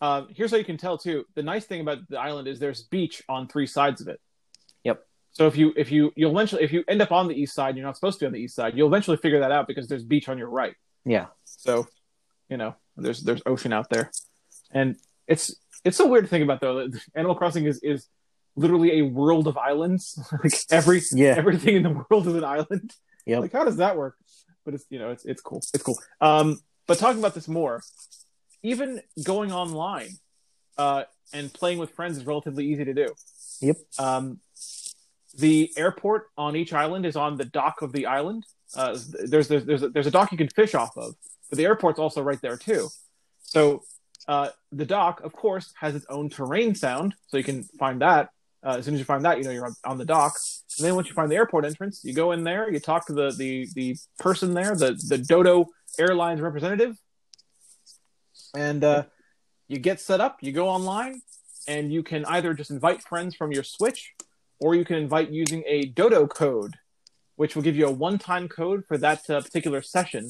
Um, here's how you can tell too. The nice thing about the island is there's beach on three sides of it. Yep. So if you if you you'll eventually if you end up on the east side, you're not supposed to be on the east side. You'll eventually figure that out because there's beach on your right. Yeah. So, you know, there's there's ocean out there, and it's it's so weird to think about though. that Animal Crossing is is literally a world of islands. like every Yeah. everything in the world is an island. Yeah. Like how does that work? But it's you know it's it's cool. It's cool. Um, but talking about this more, even going online, uh, and playing with friends is relatively easy to do. Yep. Um, the airport on each island is on the dock of the island. Uh, there's there's there's a, there's a dock you can fish off of, but the airport's also right there too. So uh, the dock, of course, has its own terrain sound, so you can find that. Uh, as soon as you find that, you know you're on, on the dock. And then once you find the airport entrance, you go in there, you talk to the the the person there, the the Dodo Airlines representative, and uh, you get set up. You go online, and you can either just invite friends from your Switch, or you can invite using a Dodo code, which will give you a one-time code for that uh, particular session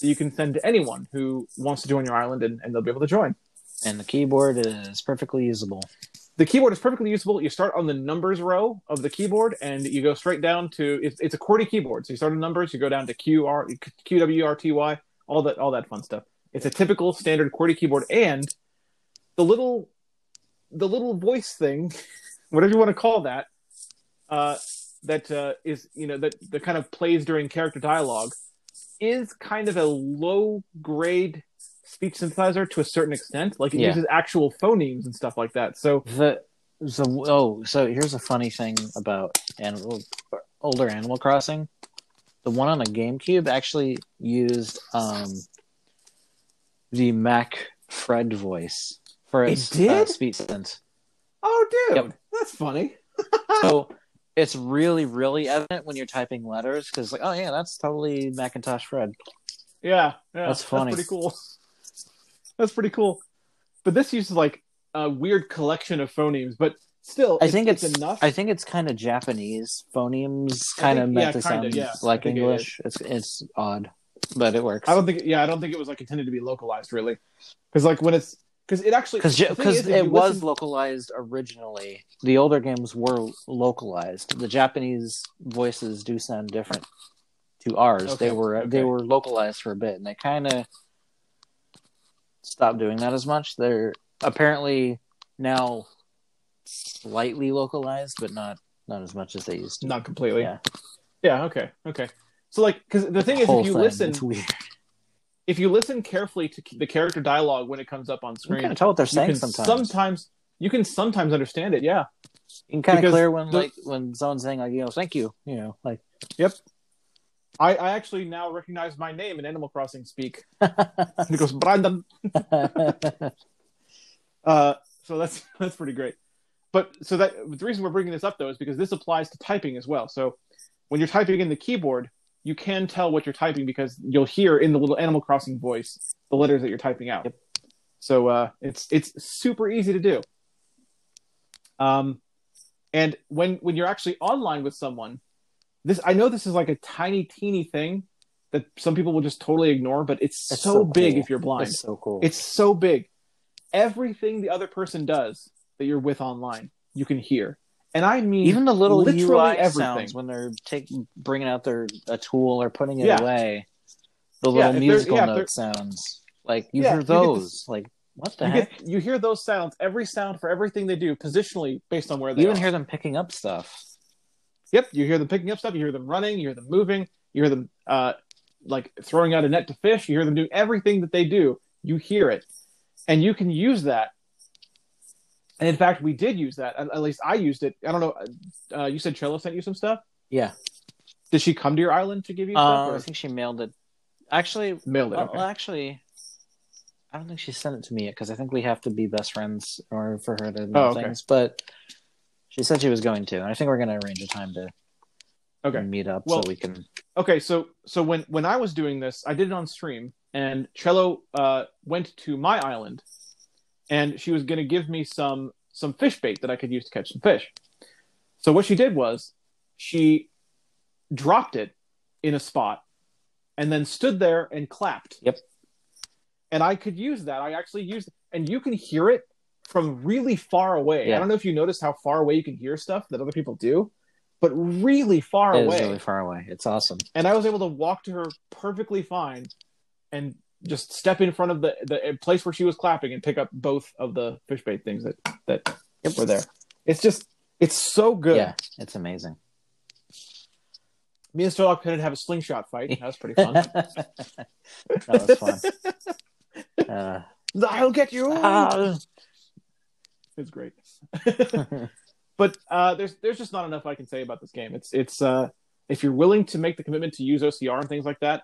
that you can send to anyone who wants to join your island, and, and they'll be able to join. And the keyboard is perfectly usable. The keyboard is perfectly usable. You start on the numbers row of the keyboard, and you go straight down to it's, it's a QWERTY keyboard. So you start on numbers, you go down to Q R Q W R T Y, all that all that fun stuff. It's a typical standard QWERTY keyboard, and the little the little voice thing, whatever you want to call that, uh, that uh, is you know that that kind of plays during character dialogue, is kind of a low grade speech synthesizer to a certain extent. Like it Yeah. uses actual phonemes and stuff like that. So The so oh so here's a funny thing about animal older Animal Crossing. The one on the GameCube actually used um the Mac Fred voice for It its did? Uh, speech synth. Oh, dude, Yep. that's funny. So it's really really evident when you're typing letters because like oh yeah that's totally Macintosh Fred. Yeah, yeah, That's funny. pretty cool. That's pretty cool. But this uses like a weird collection of phonemes, but still, I think it's, enough. I think it's kind of Japanese phonemes, kind of meant yeah, to kinda, sound yeah. Like think it English. It's it's odd, but it works. I don't think. Yeah, I don't think it was like intended to be localized really, because like when it's because it actually because the thing is, because it was listen- localized originally. The older games were localized. The Japanese voices do sound different to ours. Okay, They were okay. they were localized for a bit, and they kind of stopped doing that as much. They're apparently now slightly localized, but not not as much as they used to. not completely. Yeah. Yeah. Okay. Okay. So like, because the thing is, Whole if you thing, listen, if you listen carefully to the character dialogue when it comes up on You screen, can tell what they're saying sometimes. sometimes you can sometimes understand it. Yeah. You can kind of clear when the- like when someone's saying like you know thank you you know like I, I actually now recognize my name in Animal Crossing speak. it goes Brandon. Uh, so that's that's pretty great. But so that the reason we're bringing this up though is because this applies to typing as well. So when you're typing in the keyboard, you can tell what you're typing because you'll hear in the little Animal Crossing voice the letters that you're typing out. Yep. So uh, it's it's super easy to do. Um, and when when you're actually online with someone, this I know this is like a tiny teeny thing that some people will just totally ignore, but it's, so, so big cool. if you're blind. it's so cool It's so big. Everything the other person does that you're with online, you can hear. And I mean, even the little literally UI everything. sounds when they're taking bringing out their a tool or putting it Yeah. away. The little they're- musical yeah, note sounds like you Yeah, hear you those like what the you, heck? get, you hear those sounds, every sound for everything they do, positionally based on where they You even are. hear them picking up stuff. Yep, you hear them picking up stuff. You hear them running. You hear them moving. You hear them uh, like throwing out a net to fish. You hear them do everything that they do. You hear it, and you can use that. And in fact, we did use that. At, at least I used it. I don't know. Uh, you said Trello sent you some stuff. Yeah. Did she come to your island to give you stuff? Uh, or I think she mailed it. Actually, mailed it. well, Okay. actually, I don't think she sent it to me yet because I think we have to be best friends in order for her to know Oh, okay. things. But she said she was going to, and I think we're going to arrange a time to Okay. meet up Well- so we can. Okay, so so when when I was doing this, I did it on stream, and Trello uh, went to my island, and she was going to give me some some fish bait that I could use to catch some fish. So what she did was she dropped it in a spot and then stood there and clapped. Yep. And I could use that. I actually used and you can hear it from really far away. Yeah. I don't know if you noticed how far away you can hear stuff that other people do, but really far It away. really far away. It's awesome. and I was able to walk to her perfectly fine and just step in front of the the place where she was clapping and pick up both of the fish bait things that that Yep. were there. It's just it's so good. Yeah, it's amazing. Me and Starlock Pennant have a slingshot fight. That was pretty fun. that was fun. Uh, I'll get you. ah. It's great. but uh, there's there's just not enough I can say about this game. It's it's uh, if you're willing to make the commitment to use OCR and things like that,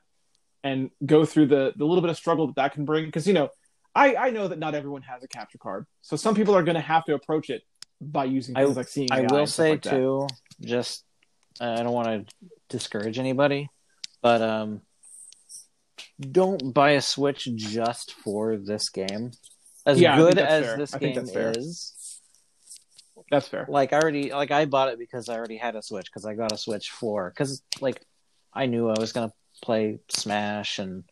and go through the the little bit of struggle that that can bring, because you know, I I know that not everyone has a capture card, so some people are going to have to approach it by using I- things like seeing. I will say like too, just I don't want to discourage anybody, but um, don't buy a Switch just for this game. As Yeah, good as fair. this game that's is, That's fair. like I already like I bought it because I already had a Switch because I got a Switch for because like I knew I was gonna play Smash and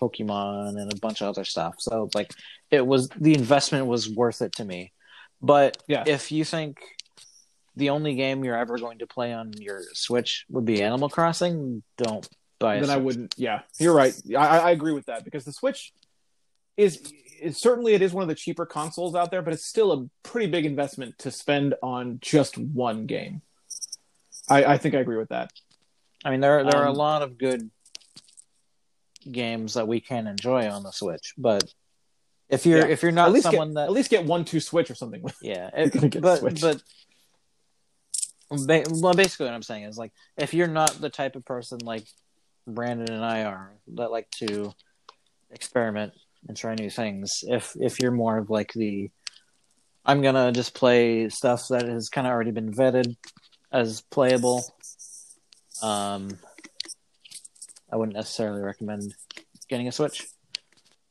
Pokemon and a bunch of other stuff. So like it was the investment was worth it to me. But Yeah. if you think the only game you're ever going to play on your Switch would be Animal Crossing, don't buy then I wouldn't. Yeah, you're right. I, I agree with that because the Switch is certainly it is one of the cheaper consoles out there, but it's still a pretty big investment to spend on just one game. I, I think I agree with that. I mean, there there are a Um, lot of good games that we can enjoy on the Switch, but if you're Yeah. if you're not at least someone get, that at least get one two Switch or something. with Yeah, it, but Switch. but ba- well, basically, what I'm saying is like if you're not the type of person like Brandon and I are that like to experiment and try new things, if if you're more of like the I'm gonna just play stuff that has kind of already been vetted as playable, um, I wouldn't necessarily recommend getting a Switch.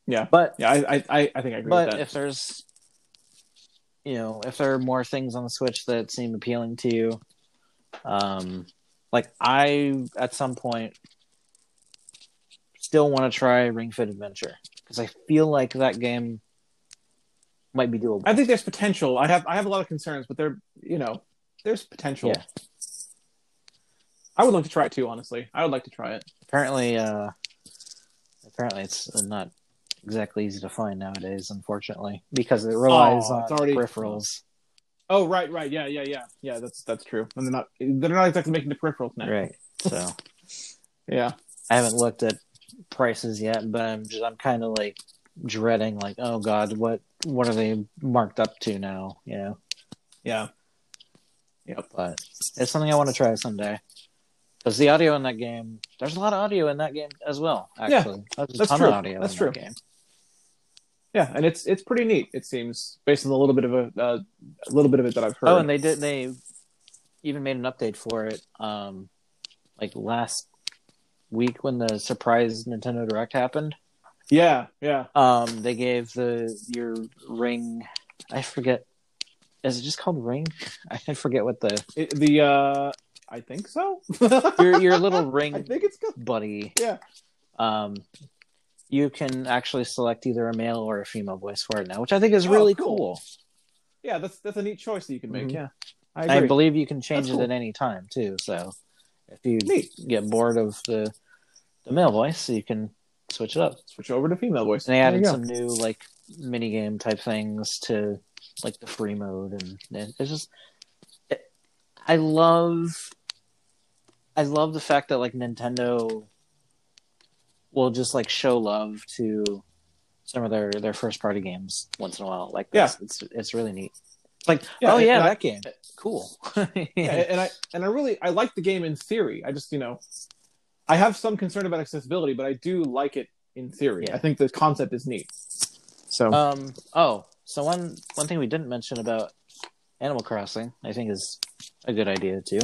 Yeah. but Yeah, I I, I think I agree but with that. if there's you know if there are more things on the switch that seem appealing to you um like i at some point still want to try ring fit adventure because i feel like that game might be doable I think there's potential. I have I have a lot of concerns, but there you know there's potential. Yeah. I would like to try it too. Honestly, I would like to try it. apparently uh apparently it's not exactly easy to find nowadays unfortunately because it relies Oh, on already- peripherals Oh right, right, yeah, yeah, yeah, yeah. That's that's true. And they're not they're not exactly making the peripherals now. right so Yeah. I haven't looked at prices yet, but I'm just I'm kind of like dreading like oh god what what are they marked up to now you know Yeah. Yeah but it's something I want to try someday because the audio in that game there's a lot of audio in that game as well Yeah, actually there's a that's ton true. of audio That's in true. that game Yeah, and it's it's pretty neat. It seems based on a little bit of a uh, a little bit of it that I've heard. oh and they did they even made an update for it um like last week when the surprise Nintendo Direct happened yeah, yeah. Um, they gave the your ring. I forget. Is it just called ring? I forget what the It, the uh, I think so. your your little ring. I think it's good. buddy. Yeah. Um, you can actually select either a male or a female voice for it now, which I think is Oh, really cool. cool. Yeah, that's that's a neat choice that you can make. Mhm. Yeah, I I, believe you can change That's it cool. at any time too. So if you Neat. get bored of the the male voice, you can switch it up. Switch over to female voice. And they added some new like mini game type things to like the free mode, and, and it's just it, I love I love the fact that like Nintendo will just like show love to some of their their first party games once in a while. Like this. it's it's really neat. Like Yeah, oh yeah, that game, cool. yeah, and I and I really I like the game in theory. I just you know, I have some concern about accessibility, but I do like it in theory. Yeah. I think the concept is neat. So Um. Oh, so one one thing we didn't mention about Animal Crossing, I think, is a good idea too,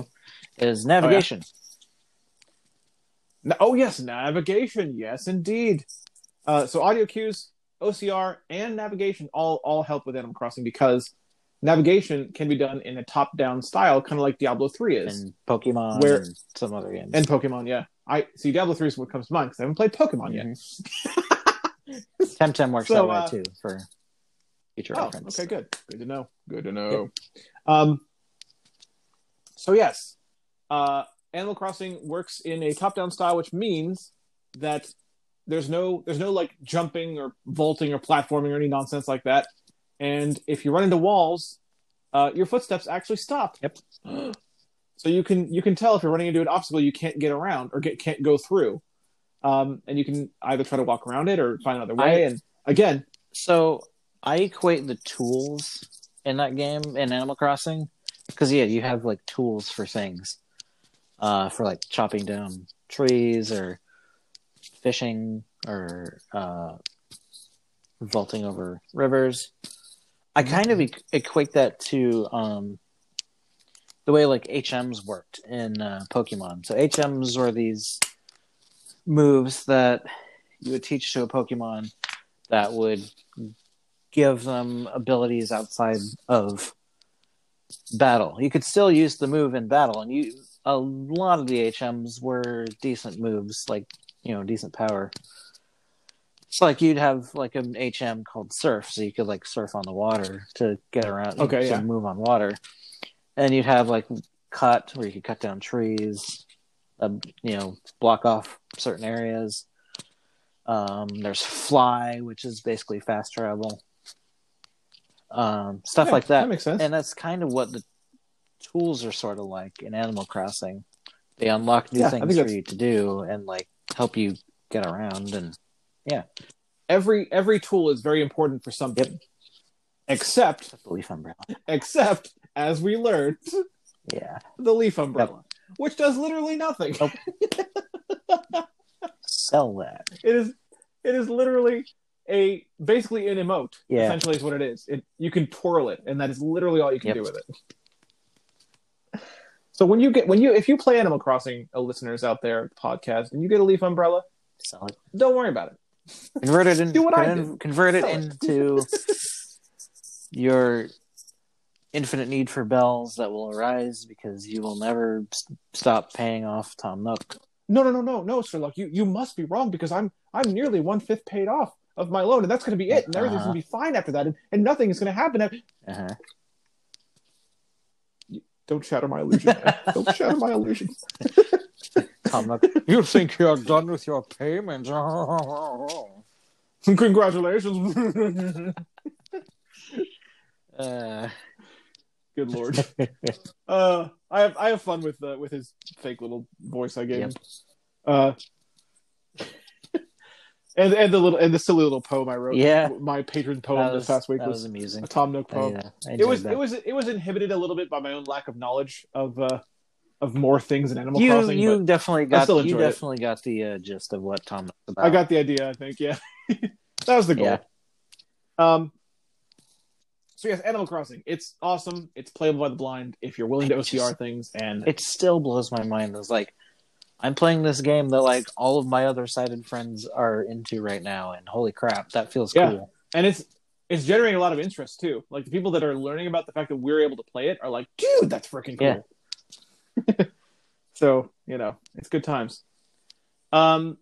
is navigation. Na- oh yes, navigation. Yes, indeed. Uh, so audio cues OCR, and navigation all all help with Animal Crossing because navigation can be done in a top-down style, kind of like Diablo 3 is. and Pokemon Where- and some other games. And Pokemon, yeah. I see Diablo 3 is what comes to mind because I haven't played Pokemon yet. Temtem works So, that way uh, too for future Oh, reference. okay, good. Good to know. Good to know. Um, so yes, uh, Animal Crossing works in a top-down style, which means that there's no there's no like jumping or vaulting or platforming or any nonsense like that. And if you run into walls, uh, your footsteps actually stop. Yep. So you can you can tell if you're running into an obstacle you can't get around or get can't go through, um, and you can either try to walk around it or find another way. I- and again, So I equate the tools in that game in Animal Crossing because yeah, you have like tools for things, uh, for like chopping down trees or fishing or uh, vaulting over rivers. I kind of equate that to um, the way like HMs worked in uh, Pokemon. So HMs were these moves that you would teach to a Pokemon that would give them abilities outside of battle. You could still use the move in battle, and you a lot of the HMs were decent moves, like you know, decent power. It's like you'd have like an HM called Surf, so you could like surf on the water to get around, Okay, to yeah. move on water, and you'd have like Cut, where you could cut down trees, uh, you know, block off certain areas. Um, there's Fly, which is basically fast travel. Um, stuff yeah, like that. That makes sense. and that's kind of what the tools are sort of like in Animal Crossing. They unlock new Yeah, things for you to do and like help you get around and every every tool is very important for something. Except the leaf umbrella. except as we learned, Yeah. the leaf umbrella, which does literally nothing. Nope. Sell that. It is it is literally a basically an emote. Yeah. Essentially is what it is. It you can twirl it, and that is literally all you can Yep. do with it. So when you get when you if you play Animal Crossing, uh, listeners out there, podcast, and you get a leaf umbrella, Sell it. don't worry about it. Convert it in, Do what I con- convert it into your infinite need for bells that will arise because you will never s- stop paying off Tom Nook. No, no, no, no, no, Sherlock. You you must be wrong because I'm I'm nearly one fifth paid off of my loan, and that's going to be it, and everything's Uh-huh. going to be fine after that, and, and nothing is going to happen. Uh-huh. Don't shatter my illusion. man. Don't shatter my illusion. You think you're done with your payments? Congratulations. uh, Good lord. Uh, I have I have fun with uh, with his fake little voice I gave Yep. him. Uh, and and the little and the silly little poem I wrote. Yeah. my patron poem that this was, past week was, was amusing. a Tom Nook I, poem. uh, I it was that. it was it was inhibited a little bit by my own lack of knowledge of uh of more things in Animal you Crossing. you but definitely got you enjoyed it. definitely got the uh, gist of what Tom about. I got the idea. I think yeah, that was the goal. Yeah. Um. So yes, Animal Crossing. It's awesome. It's playable by the blind if you're willing to OCR just- things, and it still blows my mind. It's like I'm playing this game that like all of my other sighted friends are into right now, and holy crap, that feels Yeah. cool. and it's it's generating a lot of interest too. Like the people that are learning about the fact that we're able to play it are like, dude, that's freaking cool. so you know, it's good times. Um,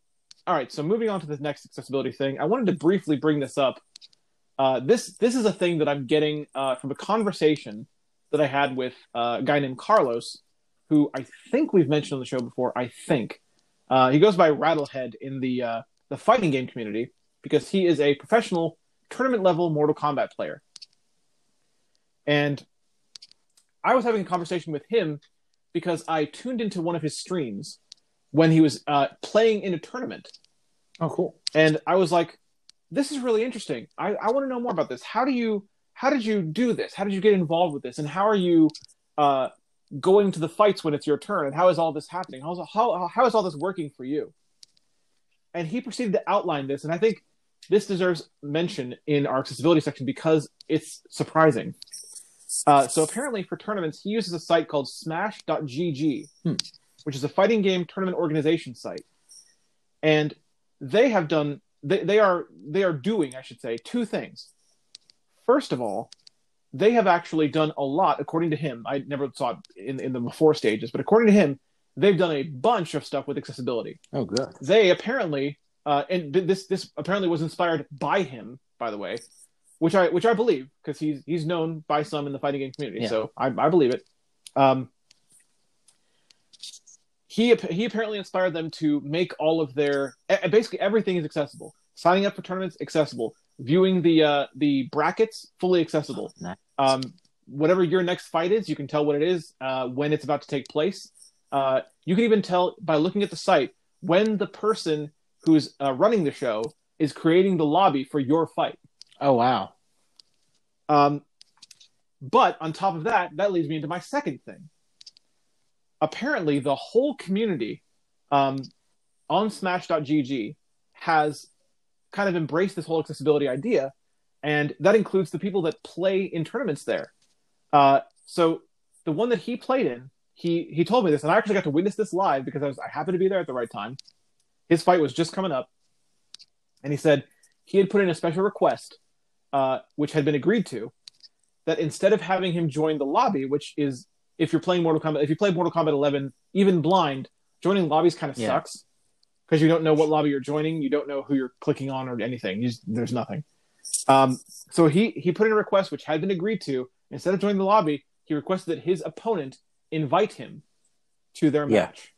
all right. So moving on to the next accessibility thing, I wanted to briefly bring this up. Uh, this this is a thing that I'm getting uh, from a conversation that I had with uh, a guy named Carlos, who I think we've mentioned on the show before. I think uh, he goes by Rattlehead in the uh, the fighting game community because he is a professional tournament level Mortal Kombat player. And I was having a conversation with him because I tuned into one of his streams when he was uh, playing in a tournament. Oh, cool. And I was like, this is really interesting. I, I want to know more about this. How do you how did you do this? How did you get involved with this? And how are you uh, going to the fights when it's your turn? And how is all this happening? How's, how, how is all this working for you? And he proceeded to outline this. And I think this deserves mention in our accessibility section because it's surprising. Uh, so apparently for tournaments, he uses a site called smash.gg, Hmm. which is a fighting game tournament organization site. And they have done they, they are they are doing, I should say, two things. First of all, they have actually done a lot, according to him. I never saw it in, in the before stages, but according to him, they've done a bunch of stuff with accessibility. Oh, good. They apparently, uh, and th- this this apparently was inspired by him, by the way, which I which I believe because he's he's known by some in the fighting game community, Yeah. so I, I believe it. Um, he he apparently inspired them to make all of their basically everything is accessible. Signing up for tournaments accessible, viewing the uh, the brackets fully accessible. Nice. Um, whatever your next fight is, you can tell what it is uh, when it's about to take place. Uh, you can even tell by looking at the site when the person who's uh, running the show is creating the lobby for your fight. Oh, wow. Um, but on top of that, that leads me into my second thing. Apparently, the whole community um, on Smash.gg has kind of embraced this whole accessibility idea, and that includes the people that play in tournaments there. Uh, so the one that he played in, he he told me this, and I actually got to witness this live because I was I happened to be there at the right time. His fight was just coming up, and he said he had put in a special request, uh, which had been agreed to, that instead of having him join the lobby, which is if you're playing Mortal Kombat, if you play Mortal Kombat 11, even blind, joining lobbies kind of Yeah. sucks because you don't know what lobby you're joining, you don't know who you're clicking on or anything. Just, there's nothing. Um, so he he put in a request which had been agreed to. Instead of joining the lobby, he requested that his opponent invite him to their Yeah. match.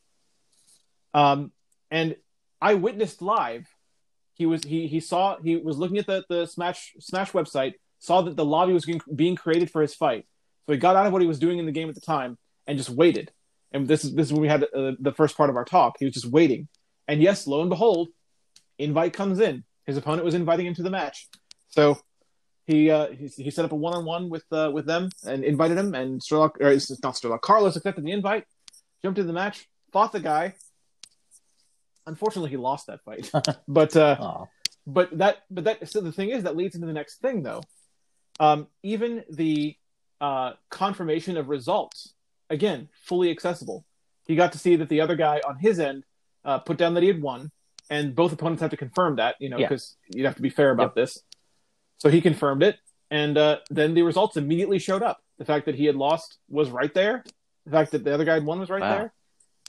Um, and I witnessed live. He was he he saw he was looking at the the Smash Smash website, saw that the lobby was being- created for his fight. So he got out of what he was doing in the game at the time and just waited. And this is this is when we had uh, the first part of our talk. He was just waiting. And yes, lo and behold, invite comes in. His opponent was inviting him to the match. So he uh, he, he set up a one on one with uh, with them and invited him. And Sterlock, or it's not Sterlock, Carlos accepted the invite, jumped in the match, fought the guy. Unfortunately, he lost that fight. but uh, Oh, but that but that so the thing is that leads into the next thing though. Um, even the uh, confirmation of results again fully accessible. He got to see that the other guy on his end uh, put down that he had won and both opponents have to confirm that you know Yeah. because you have to be fair about this. So he confirmed it and uh, then the results immediately showed up. The fact that he had lost was right there. The fact that the other guy had won was right Wow. there.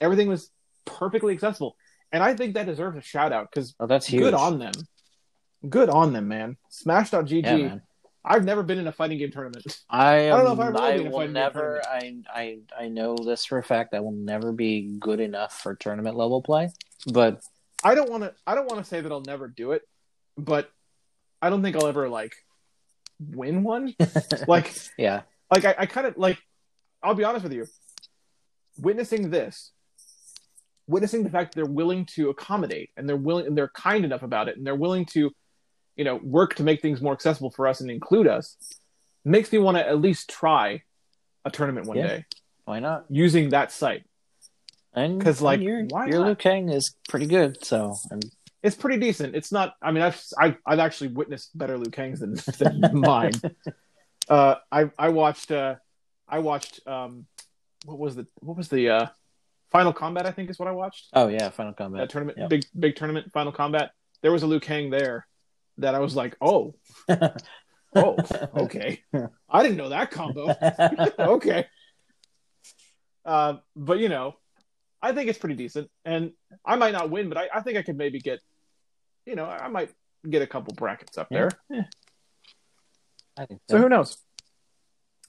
Everything was perfectly accessible and i think that deserves a shout out because oh that's huge. Good on them. Good on them, man. Smash.gg. Yeah, man. I've never been in a fighting game tournament. I, am, don't know if I will I be in a will fighting game never. I, I I know this for a fact. I will never be good enough for tournament level play. But I don't want to. I don't want to say that I'll never do it, but I don't think I'll ever like win one. like, yeah, like I, I kind of like. I'll be honest with you. Witnessing this, witnessing the fact that they're willing to accommodate and they're willing and they're kind enough about it and they're willing to, you know, work to make things more accessible for us and include us, makes me want to at least try a tournament one Yeah. day why not? using that site. And 'Cause, like, and your, your? Liu Kang is pretty good. So and It's pretty decent. It's not. I mean, I've I've, I've actually witnessed better Liu Kangs than, than mine. Uh, I I watched uh, I watched um, what was the what was the uh, Final Kombat? I think is what I watched. oh yeah, Final Kombat. That tournament, Yep. big big tournament, Final Combat. There was a Liu Kang there that I was like, oh, oh, okay. I didn't know that combo. okay. Uh, but you know, I think it's pretty decent, and I might not win, but I, I think I could maybe get, you know, I might get a couple brackets up Yeah. there. I think So so. who knows?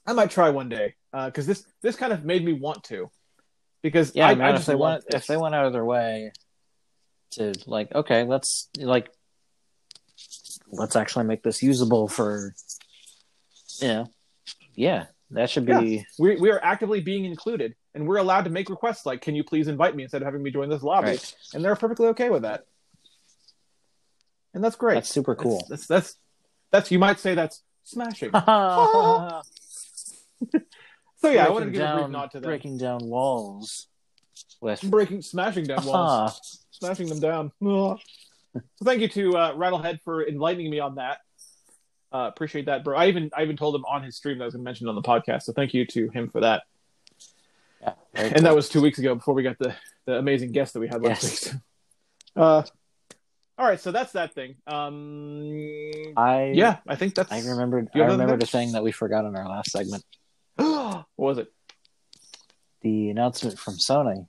I might try one day because this this kind of made me want to, because Yeah, I, man. I if they went, this. if they went out of their way to like, okay, let's like, let's actually make this usable for, you know, yeah, that should be we we are actively being included, and we're allowed to make requests like, "Can you please invite me?" instead of having me join this lobby, right. and they're perfectly okay with that, and that's great. That's super cool. That's, that's that's that's you might say that's smashing. So yeah, I wanted to give a brief nod to them. breaking down walls with breaking, smashing down walls, Ah, smashing them down. So thank you to uh, Rattlehead for enlightening me on that. Uh, appreciate that, bro. I even I even told him on his stream that I was going to mention on the podcast. So thank you to him for that. yeah, And that was two weeks ago before we got the, the amazing guest that we had last Yes. week. Uh, All right, so that's that thing. Um, I yeah, I think that's. I remembered. I remembered a thing that we forgot in our last segment. Was it? The announcement from Sony.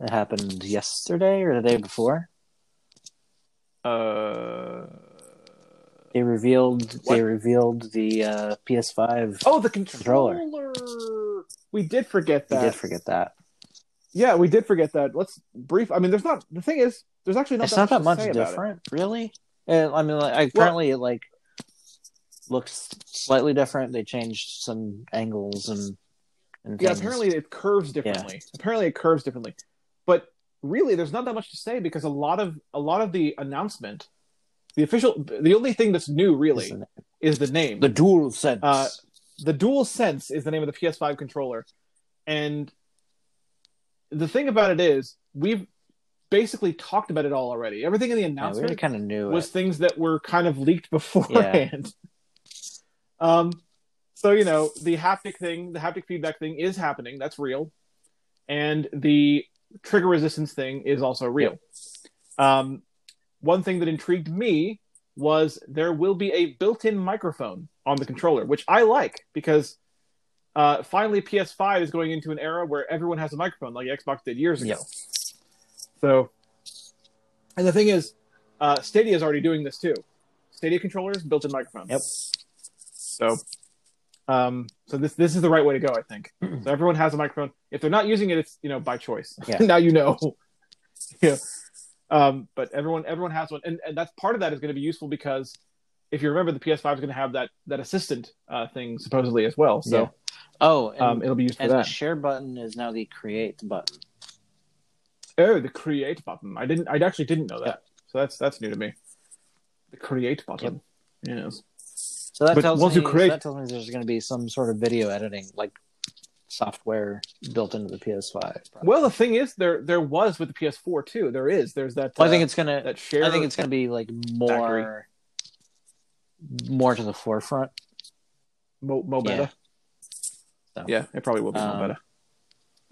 That happened yesterday or the day before. Uh, They revealed. What? They revealed the uh, PS5. oh, the Controller. controller. We did forget that. we did forget that. Yeah, we did forget that. Let's brief. I mean, there's not. The thing is, there's actually not it's that not that much, much about it. different, really. And I mean, like, I, it like looks slightly different. They changed some angles and and Yeah, things. apparently it curves differently. Apparently it curves differently. But really there's not that much to say because a lot of a lot of the announcement the official the only thing that's new really is the name. the dual sense. Uh, the Dual Sense is the name of the PS5 controller. And the thing about it is we've basically talked about it all already. Everything in the yeah, announcement already kind of knew was it. things that were kind of leaked beforehand. Um, so you know the haptic thing, the haptic feedback thing is happening. That's real, and the trigger resistance thing is also real. Um, one thing that intrigued me was there will be a built-in microphone on the controller, which I like because uh, finally PS5 is going into an era where everyone has a microphone, like Xbox did years ago. So, and the thing is, uh, Stadia is already doing this too. Stadia controllers, built-in microphones. Yep. So, um, so this this is the right way to go, I think. so everyone has a microphone. If they're not using it, it's you know by choice. Yeah. now you know. yeah. Um, but everyone everyone has one, and, and that's part of that is going to be useful because if you remember, the PS5 is going to have that that assistant uh, thing supposedly as well. So Yeah. Oh, and, um, it'll be used for and the that. share button is now the create button. Oh, the create button. I didn't. I actually didn't know that. Yep. So that's that's new to me. The create button. Yes. So that But tells once me you create- that tells me there's going to be some sort of video editing like software built into the PS5. probably. Well, the thing is, there there was with the PS4 too. There is. There's that. Well, I think uh, it's gonna. that share. I think it's gonna be like more, more to the forefront. mo, mo Yeah. beta. So. Yeah, it probably will be Um, mo beta.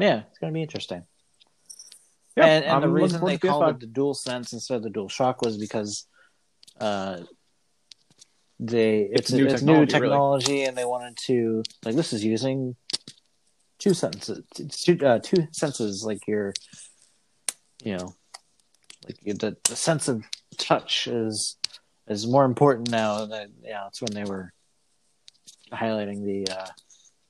Yeah, it's gonna be interesting. Yeah, and and the reason forward they to called PS5. it the Dual Sense instead of the Dual Shock was because, uh, they it's It's new it's technology, new really. and they wanted to like this is using two senses, two uh, two senses, like your, you know, like the the sense of touch is is more important now. That yeah, it's when they were highlighting the uh,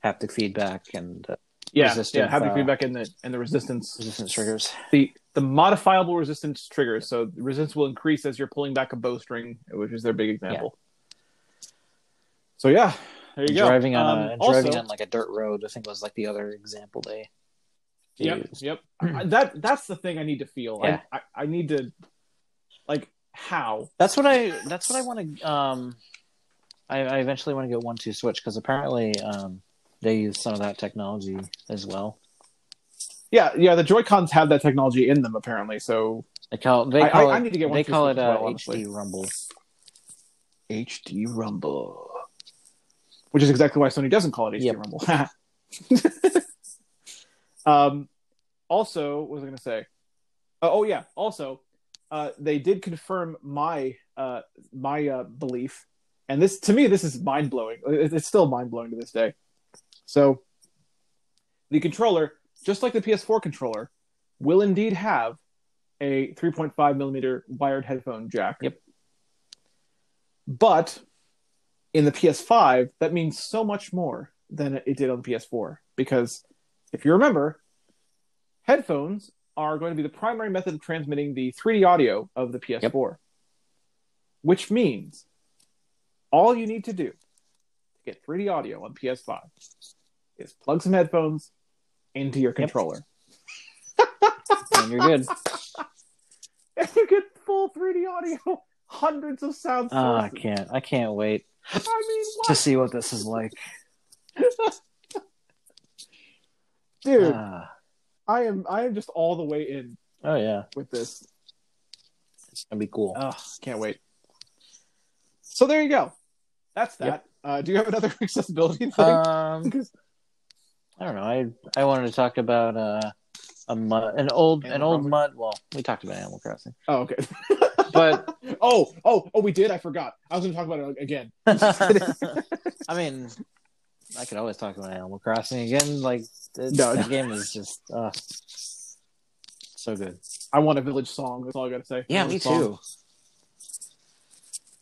haptic feedback and uh, Yeah, yeah. Haptic uh, feedback and the and the resistance. resistance triggers. The the modifiable resistance triggers. So the resistance will increase as you're pulling back a bowstring, which is their big example. So yeah, there you go. driving on Um, a, and also, driving on like a dirt road. I think was like the other example they. they Yep, used. yep. I- that that's the thing I need to feel. Yeah. I, I I need to like how. That's what I. That's what I want to. Um, I, I eventually want to get one two switch because apparently um, they use some of that technology as well. Yeah, yeah. The Joy Cons have that technology in them apparently. So They call they call I- it I need to get one they call it as well, uh. HD Rumble. HD Rumble, which is exactly why Sony doesn't call it HD Yep. Rumble. um, also, what was I going to say? Uh, oh yeah, also, uh, they did confirm my uh, my uh, belief, and this to me this is mind blowing. It's still mind blowing to this day. So, the controller, just like the PS4 controller, will indeed have a 3.5 millimeter wired headphone jack. Yep. But in the PS5, that means so much more than it did on the PS4. Because if you remember, headphones are going to be the primary method of transmitting the 3D audio of the PS4. Which means all you need to do to get 3D audio on PS5 is plug some headphones into your controller. and you're good. And you get full 3D audio, hundreds of sound Oh, ah, I can't. I can't wait I mean, to see what this is like. dude, Ah. I am I am just all the way in oh yeah, with this. it's gonna be cool. Oh, can't wait. So there you go. That's that. Yep. Uh, do you have another accessibility thing? Um, I don't know. I I wanted to talk about uh, a mud, an old an Animal old Crossing? mud. Well, we talked about Animal Crossing. oh, okay. But oh, oh, oh, we did. I forgot. I was going to talk about it again. I mean, I could always talk about Animal Crossing again. Like No, the no. game is just uh, so good. I want a village song. That's all I got to say. Yeah, Village me song. too.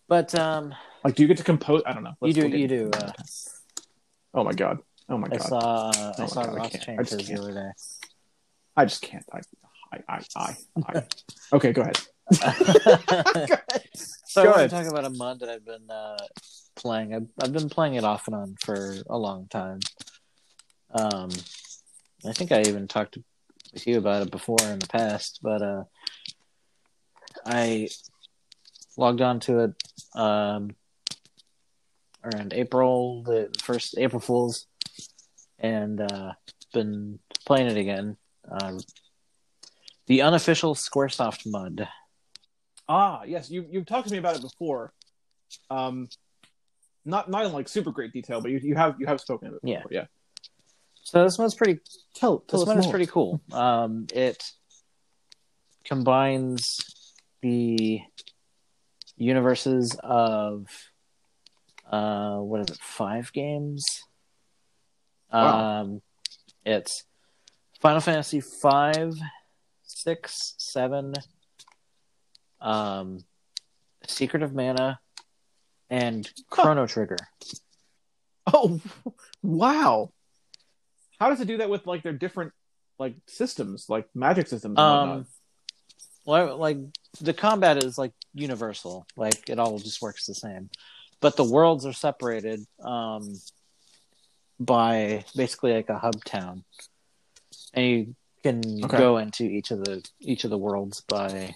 But um, Like, do you get to compose? I don't know. you Let's- do, you into do. Uh, Oh my god. Oh my I god. saw, uh, Oh I my saw God, I Ross can't. I change just the other day. I just can't. I, I, I, I. I. okay, go ahead. So Go I want to talk about a mod that I've been uh, playing. I've, I've been playing it off and on for a long time. Um, I think I even talked with you about it before in the past, but uh, I logged on to it um, around April, the first April Fools, and uh, been playing it again. Uh, the unofficial SquareSoft mud. Ah, yes, you you've talked to me about it before. Um, not not in like super great detail, but you, you have you have spoken of it Yeah. before. Yeah. So this one's pretty Tell tell this us one is pretty cool. Um, it combines the universes of uh, what is it? Five games. Wow. Um, it's Final Fantasy five, six, seven, um, Secret of Mana, and Chrono Trigger. Oh, wow! How does it do that with like their different like systems, like magic systems? Um, well, like the combat is like universal, like it all just works the same, but the worlds are separated um, by basically like a hub town, and you can Okay. go into each of the each of the worlds by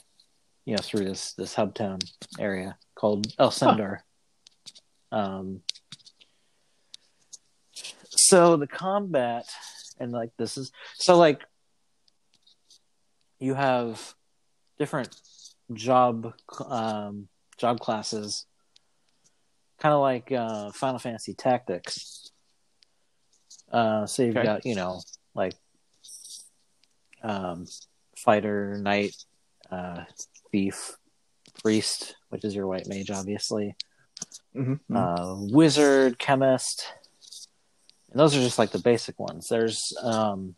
you know through this this hub town area called Elsendar. Um, so the combat and like this is so like you have different job um, job classes, kind of like uh, Final Fantasy Tactics. Uh, so you've Okay. got you know like um, fighter, knight, uh, thief, priest, which is your white mage, obviously Mhm, mhm. uh, wizard, chemist, and those are just like the basic ones. There's um,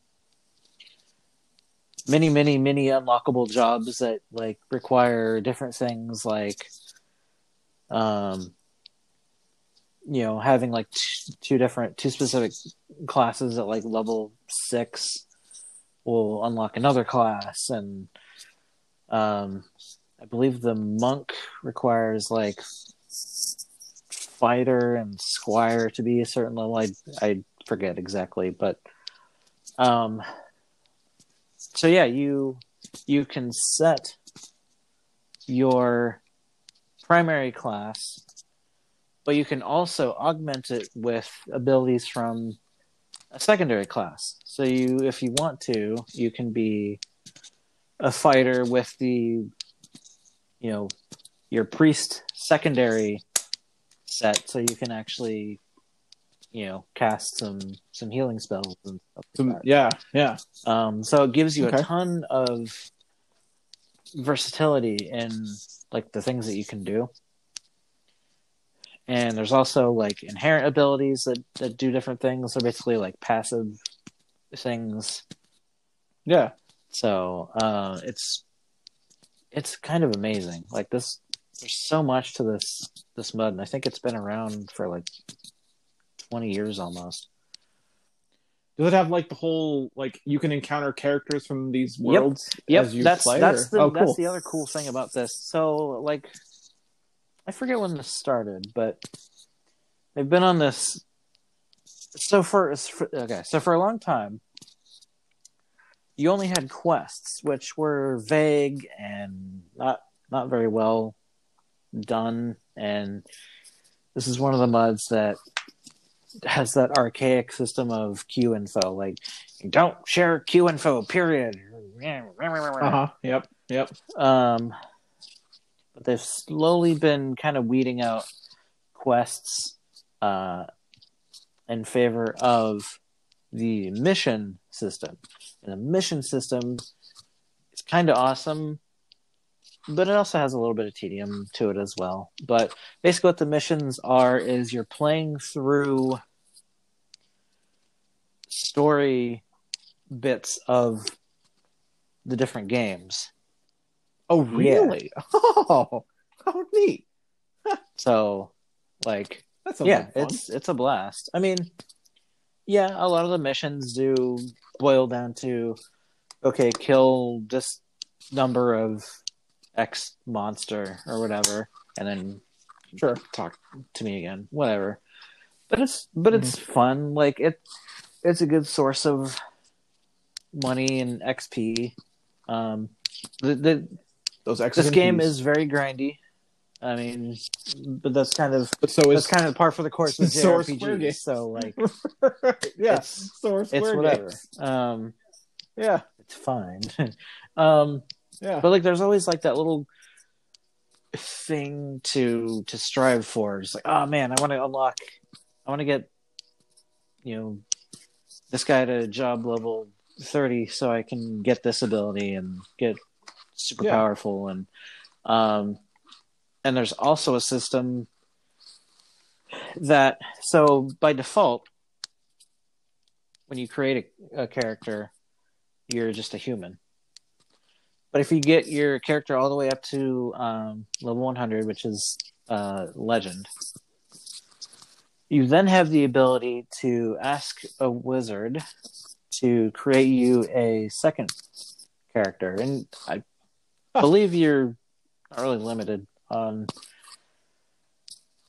many, many, many unlockable jobs that like require different things, like um, you know, having like t- two different, two specific classes at like level six will unlock another class, and um, I believe the monk requires like fighter and squire to be a certain level. I I forget exactly, but um, so yeah, you you can set your primary class, but you can also augment it with abilities from a secondary class. So you, if you want to, you can be a fighter with the, you know, your priest secondary set, so you can actually, you know, cast some some healing spells and stuff. like Some- that. yeah, yeah. Um, so it gives you Okay. a ton of versatility in like the things that you can do. And there's also like inherent abilities that, that do different things. So basically like passive things. Yeah. So uh, it's it's kind of amazing. Like this there's so much to this this mud and I think it's been around for like twenty years almost. Does it have like the whole like you can encounter characters from these worlds Yep, as you that's play? that's or- the oh, that's the other cool thing about this. So like, I forget when this started, but they've been on this. So for okay, so for a long time, you only had quests, which were vague and not not very well done. And this is one of the mods that has that archaic system of Q info, like don't share Q info. Period. Uh huh. Yep. Yep. Um, but they've slowly been kind of weeding out quests uh, in favor of the mission system. And the mission system is kind of awesome, but it also has a little bit of tedium to it as well. But basically, what the missions are is you're playing through story bits of the different games. Oh, really? Oh, how neat. So, like, yeah, it's it's a blast. I mean, yeah, a lot of the missions do boil down to okay, kill this number of X monster or whatever, and then sure. talk to me again, whatever. But it's but it's fun. Like it, it's a good source of money and XP. Um, the, the Those X's this game P's. is very grindy. I mean, but that's kind of But so that's is kind of par for the course with So JRPGs. So like, yeah. it's- it's whatever. Um, Yeah. it's fine. um, Yeah. but like, there's always like that little thing to to strive for. It's like, oh man, I want to unlock. I want to get, you know, this guy to job level thirty, so I can get this ability and get super Yeah. powerful. And um, and there's also a system that so by default, when you create a, a character, you're just a human. But if you get your character all the way up to um, level 100, which is uh, legend, you then have the ability to ask a wizard to create you a second character, and I believe you're not really limited on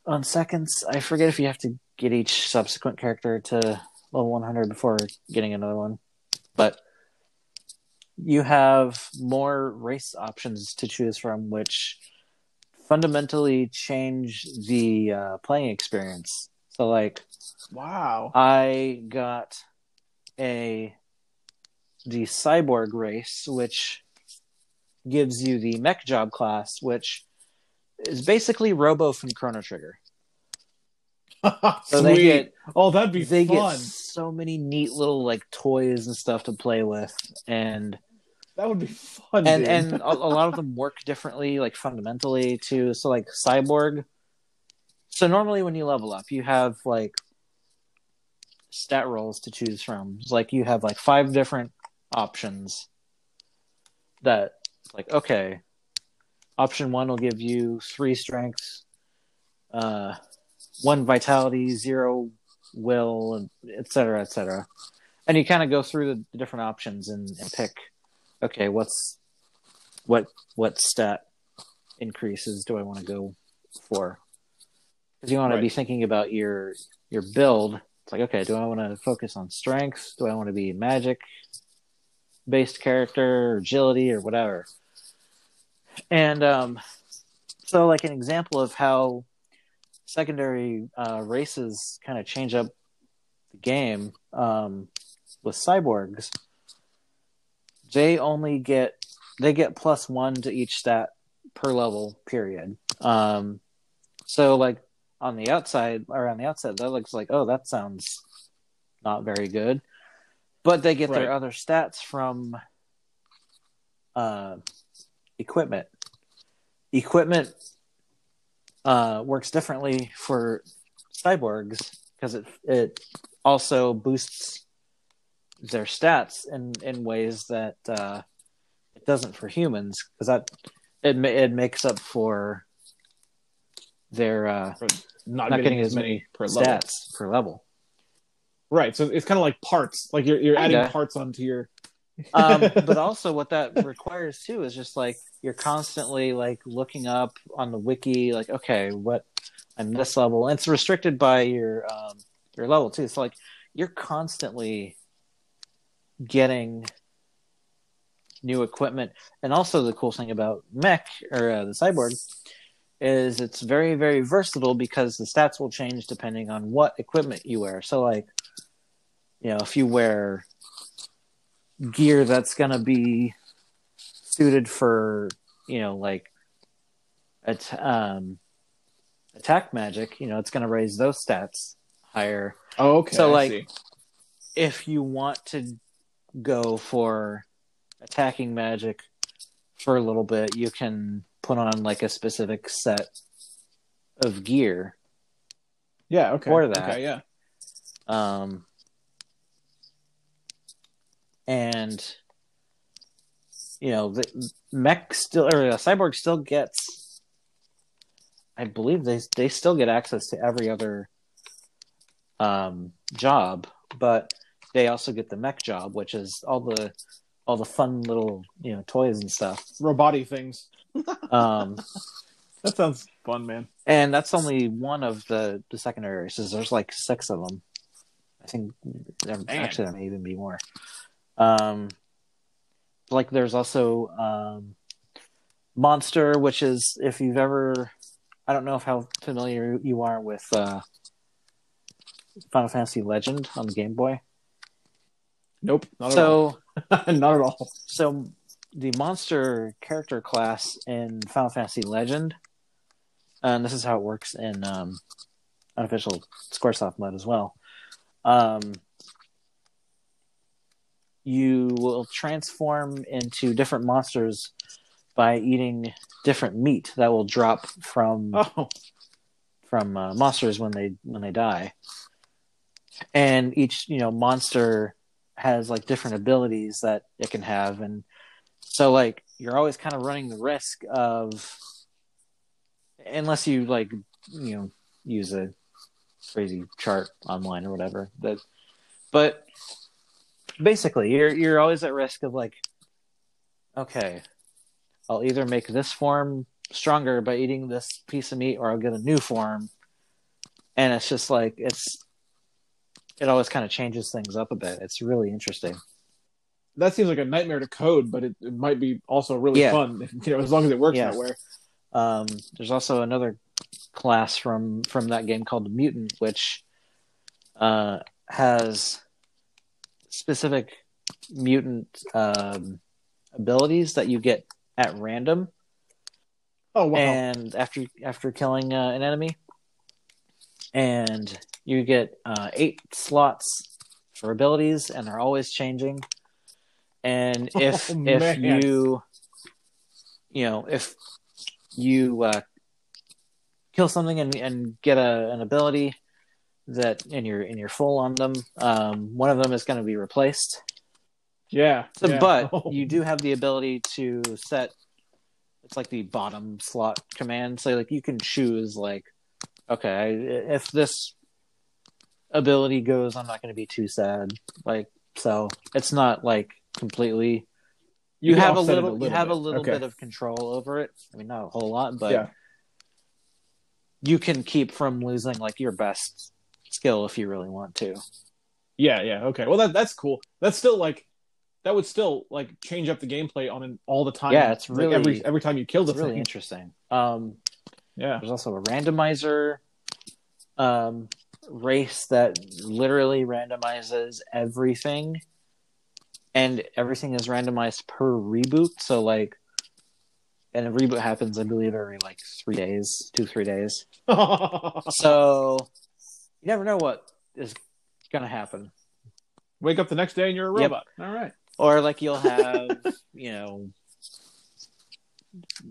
on seconds. I forget if you have to get each subsequent character to level 100 before getting another one, but you have more race options to choose from, which fundamentally change the uh, playing experience. So, like, Wow. I got a the cyborg race, which gives you the mech job class, which is basically Robo from Chrono Trigger. So they get oh, that'd be they fun. get so many neat little like toys and stuff to play with, and That would be fun. and and a, a lot of them work differently, like fundamentally too. So like cyborg. So normally when you level up, you have like stat rolls to choose from. It's like you have like five different options. That like okay, option one will give you three strengths, uh, one vitality, zero will, and et cetera, et cetera. And you kind of go through the, different options and, and pick okay, what's what what stat increases do I want to go for? Because you want to be thinking about your your build. It's like, okay, do I want to focus on strength? Do I want to be magic based character, or agility, or whatever? And um, so, like an example of how secondary uh, races kind of change up the game um, with cyborgs they only get they get plus one to each stat per level period. Um so like on the outside or on the outset that looks like oh that sounds not very good. But they get their other stats from uh equipment equipment uh works differently for cyborgs because it it also boosts their stats in in ways that uh, it doesn't for humans because that it it makes up for their uh, not, not getting, getting as as many many per level. stats per level. Right. So it's kind of like parts. Like you're you're Kinda. adding parts onto your. Um, but also, what that requires too is just like you're constantly like looking up on the wiki, like okay, what I'm this level. And it's restricted by your um, your level too. So like you're constantly getting new equipment, and also the cool thing about mech or uh, the cyborg is it's very very versatile because the stats will change depending on what equipment you wear. So like you know if you wear gear that's going to be suited for you know like at um attack magic you know it's going to raise those stats higher Oh, okay. So, I like, see. if you want to go for attacking magic for a little bit, you can put on like a specific set of gear. Yeah. Okay. For that. Okay. Yeah. Um, and you know, the mech still or uh, cyborg still gets. I believe they they still get access to every other um, job, but they also get the mech job, which is all the all the fun little you know toys and stuff. Roboty things. Um, That sounds fun, man. and that's only one of the the secondary races. There's like six of them. I think there, actually there may even be more. Um, like there's also um, Monster, which is if you've ever, I don't know if how familiar you are with uh, Final Fantasy Legend on the Game Boy. Nope. Not so at all. not at all. so the monster character class in Final Fantasy Legend, and this is how it works in um, unofficial SquareSoft mud as well. Um, you will transform into different monsters by eating different meat that will drop from Oh. from uh, monsters when they when they die, and each you know monster has like different abilities that it can have, and so like you're always kind of running the risk of unless you like you know use a crazy chart online or whatever that but basically you're you're always at risk of like okay I'll either make this form stronger by eating this piece of meat or I'll get a new form and it's just like it's it always kind of changes things up a bit it's really interesting That seems like a nightmare to code, but it, it might be also really Yeah. fun. You know, as long as it works Yeah. that way. Um, there's also another class from from that game called Mutant, which uh, has specific mutant um, abilities that you get at random, Oh wow. and after after killing uh, an enemy, and you get uh, eight slots for abilities, and they're always changing. And if Oh, if you you know if you uh, kill something and, and get a, an ability that and you're and you're full on them, um, one of them is going to be replaced. yeah. So, yeah. But Oh. you do have the ability to set. It's like the bottom slot command. So like you can choose like, okay, if this ability goes, I'm not going to be too sad. Like so, it's not like completely. You, can have a offset it little, you have bit. a little Okay. bit of control over it. I mean, not a whole lot, but Yeah. you can keep from losing like your best skill if you really want to. Yeah, yeah, okay. Well, that that's cool. That's still like that would still like change up the gameplay on an all the time. Yeah, it's Like, really- every every time you kill the It's really thing. interesting. Um, Yeah. There's also a randomizer um, race that literally randomizes everything, and everything is randomized per reboot. So like, and a reboot happens, I believe, every like three days, two three days. So you never know what is gonna happen, Wake up the next day and you're a Yep. robot. All right. or like you'll have, you know.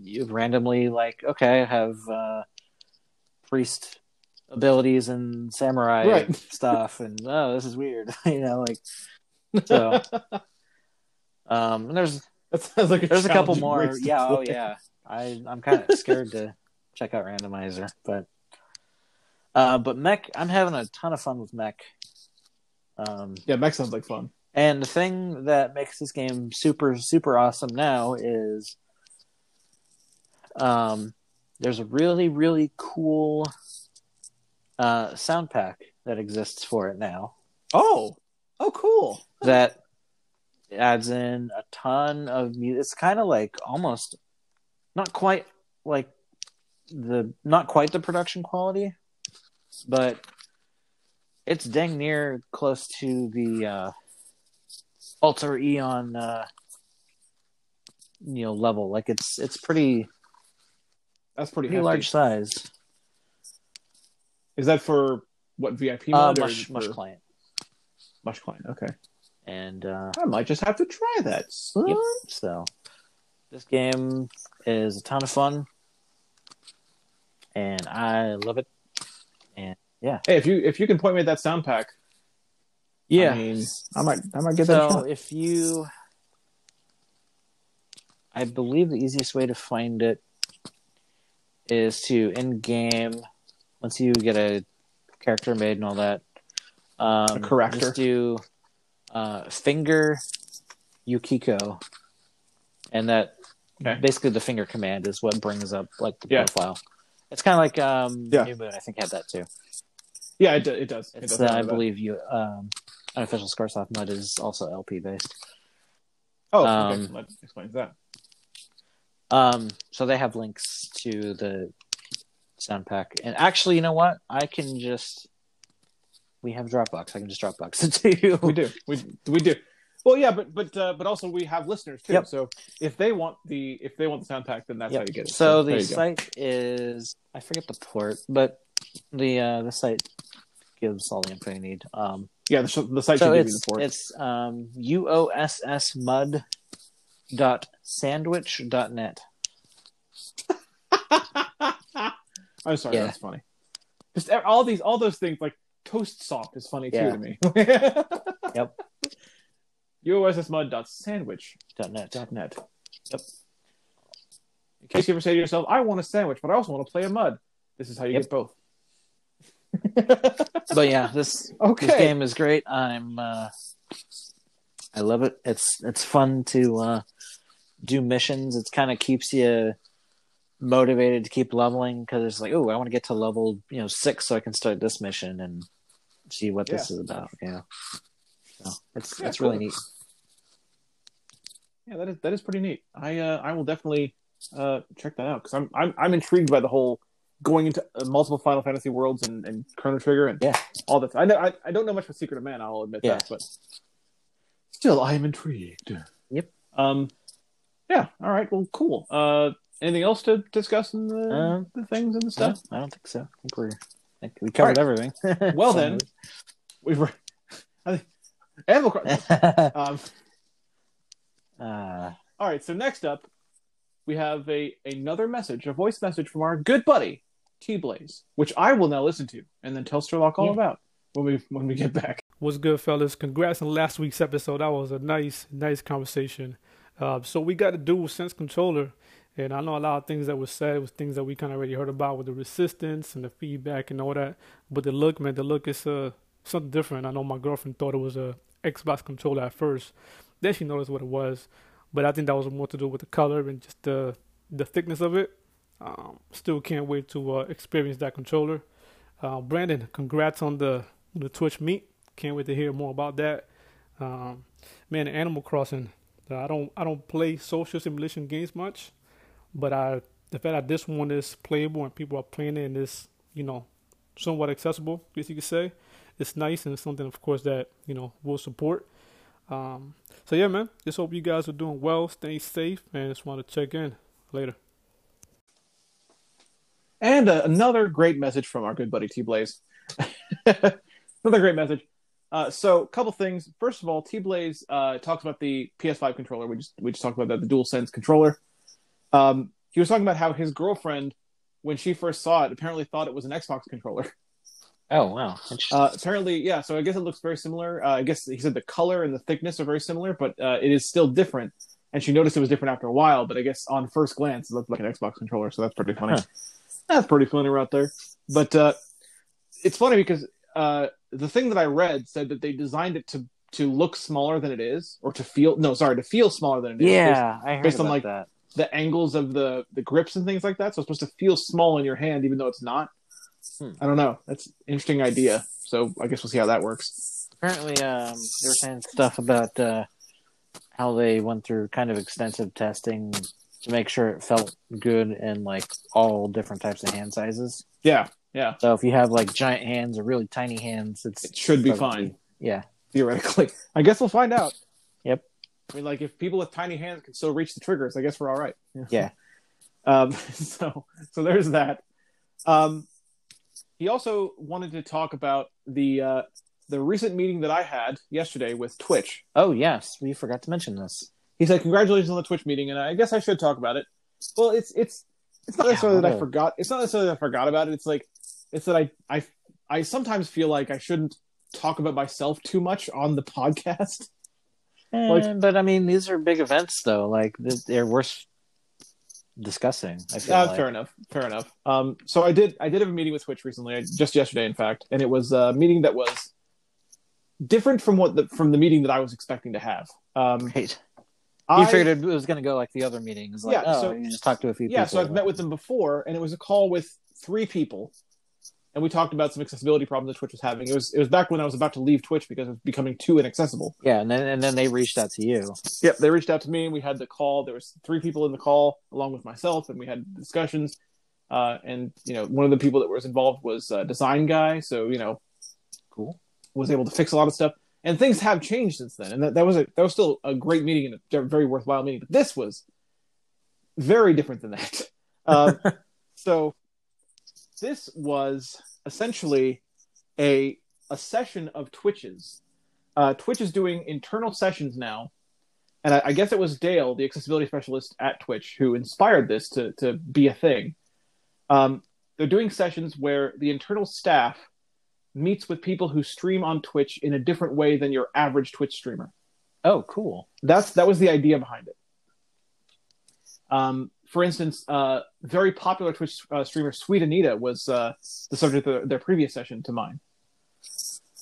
You randomly like okay, I have uh, priest abilities and samurai Right. stuff, and oh, this is weird, you know, like so. Um, and there's That sounds like a there's a couple more. to Yeah, oh yeah. I I'm kind of scared to check out randomizer, but uh, but mech, I'm having a ton of fun with mech. Um, Yeah, mech sounds like fun. and the thing that makes this game super super awesome now is um there's a really really cool uh sound pack that exists for it now Oh. Oh cool. that adds in a ton of music it's kind of like almost not quite like the not quite the production quality but it's dang near close to the uh Alter Aeon uh you know level like it's it's pretty That's pretty, pretty large size Is that for what VIP uh mode or mush, mush client Mush client. Okay. and uh I might just have to try that. Yep. so This game is a ton of fun, and I love it. Yeah, Hey, if you if you can point me at that sound pack, yeah. I mean, I might I might get that. so if you, I believe the easiest way to find it is to in game. Once you get a character made and all that, um, A character. Just do uh, finger Yukiko, and that Okay. basically the finger command is what brings up like the Yeah. profile. It's kind of like um, Yeah. New Moon. I think had that too. Yeah, it, do- it does. It It's does uh, I believe you um, unofficial SquareSoft mud is also LP based. Oh, um, okay. That explains that. Um, so they have links to the sound pack, and actually, you know what? I can just we have Dropbox. I can just Dropbox it to you. We do. We we do. Well, yeah, but but uh, but also we have listeners too. Yep. So if they want the if they want the sound pack, then that's how you get it. So there the you go. site is I forget the port, but the uh, the site gives all the info you need. Um, yeah, the, the site so should give you it's the it's um, uoss mud dot sandwich dot net. I'm sorry, Yeah. that's funny. Just all these, all those things like toast soft is funny too to me. Yep. uossmud.sandwich.net. dot. Yep. In case you ever say to yourself, "I want a sandwich, but I also want to play a mud," this is how you Yep. get both. But yeah, this okay. This game is great. I'm uh I love it. It's it's fun to uh do missions. It kind of keeps you motivated to keep leveling because it's like, oh, I want to get to level, you know, 6 so I can start this mission and see what this is about, Yeah. So, it's Yeah, it's really cool. neat. Yeah, that is that is pretty neat. I uh, I will definitely uh, check that out because I'm I'm I'm intrigued by the whole going into uh, multiple Final Fantasy worlds and, and Chrono Trigger and Yeah. all that. I know I, I don't know much about Secret of Mana. I'll admit Yeah. that, but still I am intrigued. Yep. Um. Yeah. All right. Well, cool. Uh. Anything else to discuss in the, Um, the things and the No, stuff? I don't think so. I think we're I think we covered everything. Well then, we've. re- I think Animal Crossing. Um. uh, All right, so next up, we have a another message, a voice message from our good buddy T Blaze, which I will now listen to and then tell Sherlock all Yeah. about when we when we get back. What's good, fellas? Congrats on last week's episode. That was a nice, nice conversation. Uh, so we got a dual sense controller, and I know a lot of things that were said was things that we kind of already heard about with the resistance and the feedback and all that. But the look, man, the look is uh, something different. I know my girlfriend thought it was a Xbox controller at first. Then she noticed what it was, but I think that was more to do with the color and just the the thickness of it. Um, still can't wait to uh, experience that controller. Uh, Brandon, congrats on the the Twitch meet. Can't wait to hear more about that. Um, man, Animal Crossing. uh, I don't I don't play social simulation games much, but I the fact that this one is playable and people are playing it and is you know somewhat accessible, I guess you could say, it's nice and it's something of course that you know we'll support. Um, so yeah, man. Just hope you guys are doing well, staying safe, and just want to check in later. And uh, another great message from our good buddy T Blaze. another great message. Uh, so, a couple things. First of all, T Blaze uh, talks about the PS5 controller. We just we just talked about that, the DualSense controller. Um, he was talking about how his girlfriend, when she first saw it, apparently thought it was an Xbox controller. oh wow. Uh, apparently, yeah. So I guess it looks very similar. Uh, I guess he said the color and the thickness are very similar, but uh, it is still different. And she noticed it was different after a while. But I guess on first glance, it looked like an Xbox controller. So that's pretty funny. Huh. That's pretty funny right there. But uh, it's funny because uh, the thing that I read said that they designed it to to look smaller than it is, or to feel no, sorry, to feel smaller than it is. based- yeah, I heard based on, like, that. the angles of the the grips and things like that. So it's supposed to feel small in your hand, even though it's not. Hmm. I don't know. That's an interesting idea. So I guess we'll see how that works. apparently um they were saying stuff about uh how they went through kind of extensive testing to make sure it felt good in like all different types of hand sizes Yeah, yeah. so if you have like giant hands or really tiny hands it's It should be fine yeah theoretically. I guess we'll find out. Yep. I mean, like if people with tiny hands can still reach the triggers, I guess we're all right. Yeah. Um. So so there's that. Um. He also wanted to talk about the uh, the recent meeting that I had yesterday with Twitch. oh yes we forgot to mention this he said, "Congratulations on the Twitch meeting," and I guess I should talk about it. Well, it's it's it's not Yeah, necessarily that I forgot. It's not necessarily that I forgot about it. It's like it's that I I I sometimes feel like I shouldn't talk about myself too much on the podcast. Like- Eh, but I mean, these are big events, though. Like they're worth discussing. I feel Uh, like. Fair enough. Fair enough. Um, so I did I did have a meeting with Twitch recently, just yesterday, in fact, and it was a meeting that was different from what the from the meeting that I was expecting to have. Um, Right. I, You figured it was going to go like the other meetings. Like, Yeah, oh, so- you just talk to a few yeah. people. So I've met with them before, and it was a call with three people, and we talked about some accessibility problems that Twitch was having. It was it was back when I was about to leave Twitch because it was becoming too inaccessible. Yeah, and then and then they reached out to you. Yep, they reached out to me and we had the call. There was three people in the call along with myself, and we had discussions. Uh, and you know, one of the people that was involved was a design guy, so you know, Cool. was able to fix a lot of stuff. And things have changed since then, and that, that was a that was still a great meeting and a very worthwhile meeting. But this was very different than that. Um, so this was essentially a a session of Twitches. Uh, Twitch is doing internal sessions now, and I, I guess it was Dale, the accessibility specialist at Twitch, who inspired this to to be a thing. Um, they're doing sessions where the internal staff meets with people who stream on Twitch in a different way than your average Twitch streamer. Oh, cool. That's that was the idea behind it. Um, for instance, uh, very popular Twitch uh, streamer Sweet Anita was uh, the subject of their previous session to mine.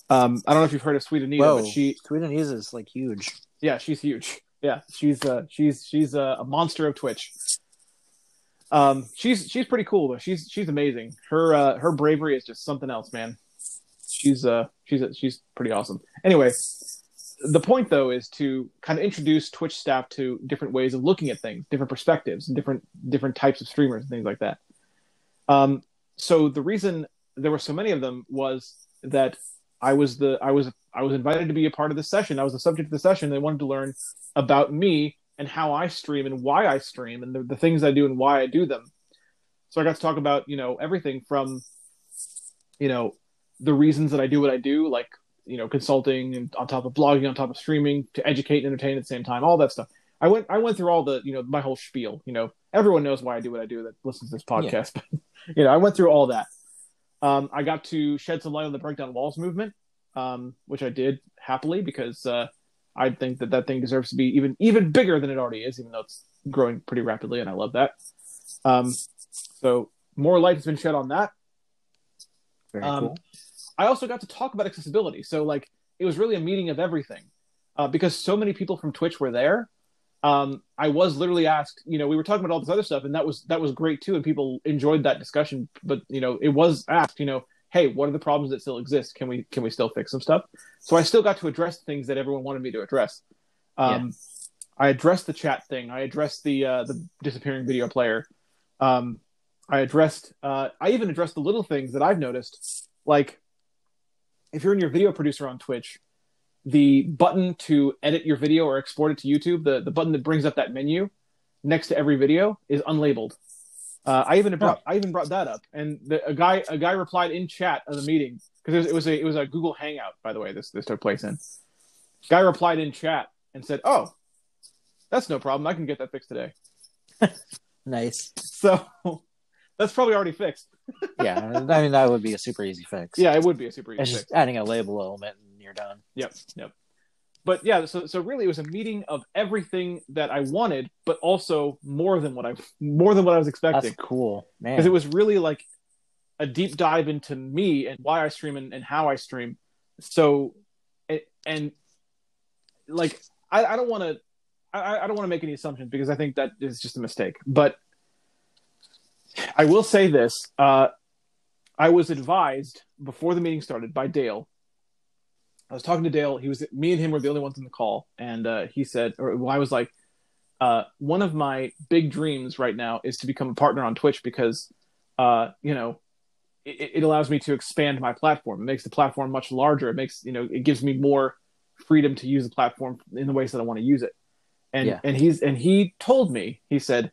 Um, I don't know if you've heard of Sweet Anita, Whoa, but she, Sweden is like huge. yeah, she's huge. Yeah, she's uh, she's she's uh, a monster of Twitch. Um, she's she's pretty cool though. She's she's amazing. Her uh, her bravery is just something else, man. She's uh she's she's pretty awesome. Anyway, the point though is to kind of introduce Twitch staff to different ways of looking at things, different perspectives, different different types of streamers and things like that. Um, so the reason there were so many of them was that I was the I was I was invited to be a part of this session. I was the subject of the session. They wanted to learn about me and how I stream and why I stream and the, the things I do and why I do them. So I got to talk about you know everything from you know the reasons that I do what I do, like you know consulting and on top of blogging, on top of streaming, to educate and entertain at the same time, all that stuff. I went I went through all the you know my whole spiel. You know everyone knows why I do what I do that listens to this podcast, but you know I went through all that. Um, I got to shed some light on the Break Down Walls movement, um, which I did happily because uh, I think that that thing deserves to be even even bigger than it already is, even though it's growing pretty rapidly, and I love that. Um, so more light has been shed on that. Very Um, cool. I also got to talk about accessibility. So like it was really a meeting of everything uh, because so many people from Twitch were there. Um, I was literally asked, you know, we were talking about all this other stuff, and that was that was great too, and people enjoyed that discussion. But you know, it was asked, you know, hey, what are the problems that still exist? Can we can we still fix some stuff? So I still got to address things that everyone wanted me to address. Um, I addressed the chat thing. I addressed the uh, the disappearing video player. Um, I addressed. Uh, I even addressed the little things that I've noticed, like if you're in your video producer on Twitch, the button to edit your video or export it to YouTube, the, the button that brings up that menu next to every video is unlabeled. Uh, I even brought I even brought that up, and the, a guy a guy replied in chat of the meeting because it was, it was a it was a Google Hangout by the way this this took place in. Guy replied in chat and said, "Oh, that's no problem. I can get that fixed today." Nice. So that's probably already fixed. Yeah, I mean that would be a super easy fix. Yeah, it would be a super easy it's fix. just adding a label element and you're done. Yep, yep. But yeah, so so really, it was a meeting of everything that I wanted, but also more than what I more than what I was That's expecting, cool, man. because it was really like a deep dive into me and why I stream and, and how I stream. So, and, and like I, I don't want to. I, I don't want to make any assumptions because I think that is just a mistake. But I will say this: uh, I was advised before the meeting started by Dale. I was talking to Dale. He was me and him were the only ones in the call, and uh, he said, or well, I was like, uh, one of my big dreams right now is to become a partner on Twitch because, uh, you know, it, it allows me to expand my platform. It makes the platform much larger. It makes you know, it gives me more freedom to use the platform in the ways that I want to use it. And Yeah. and he's and he told me, he said,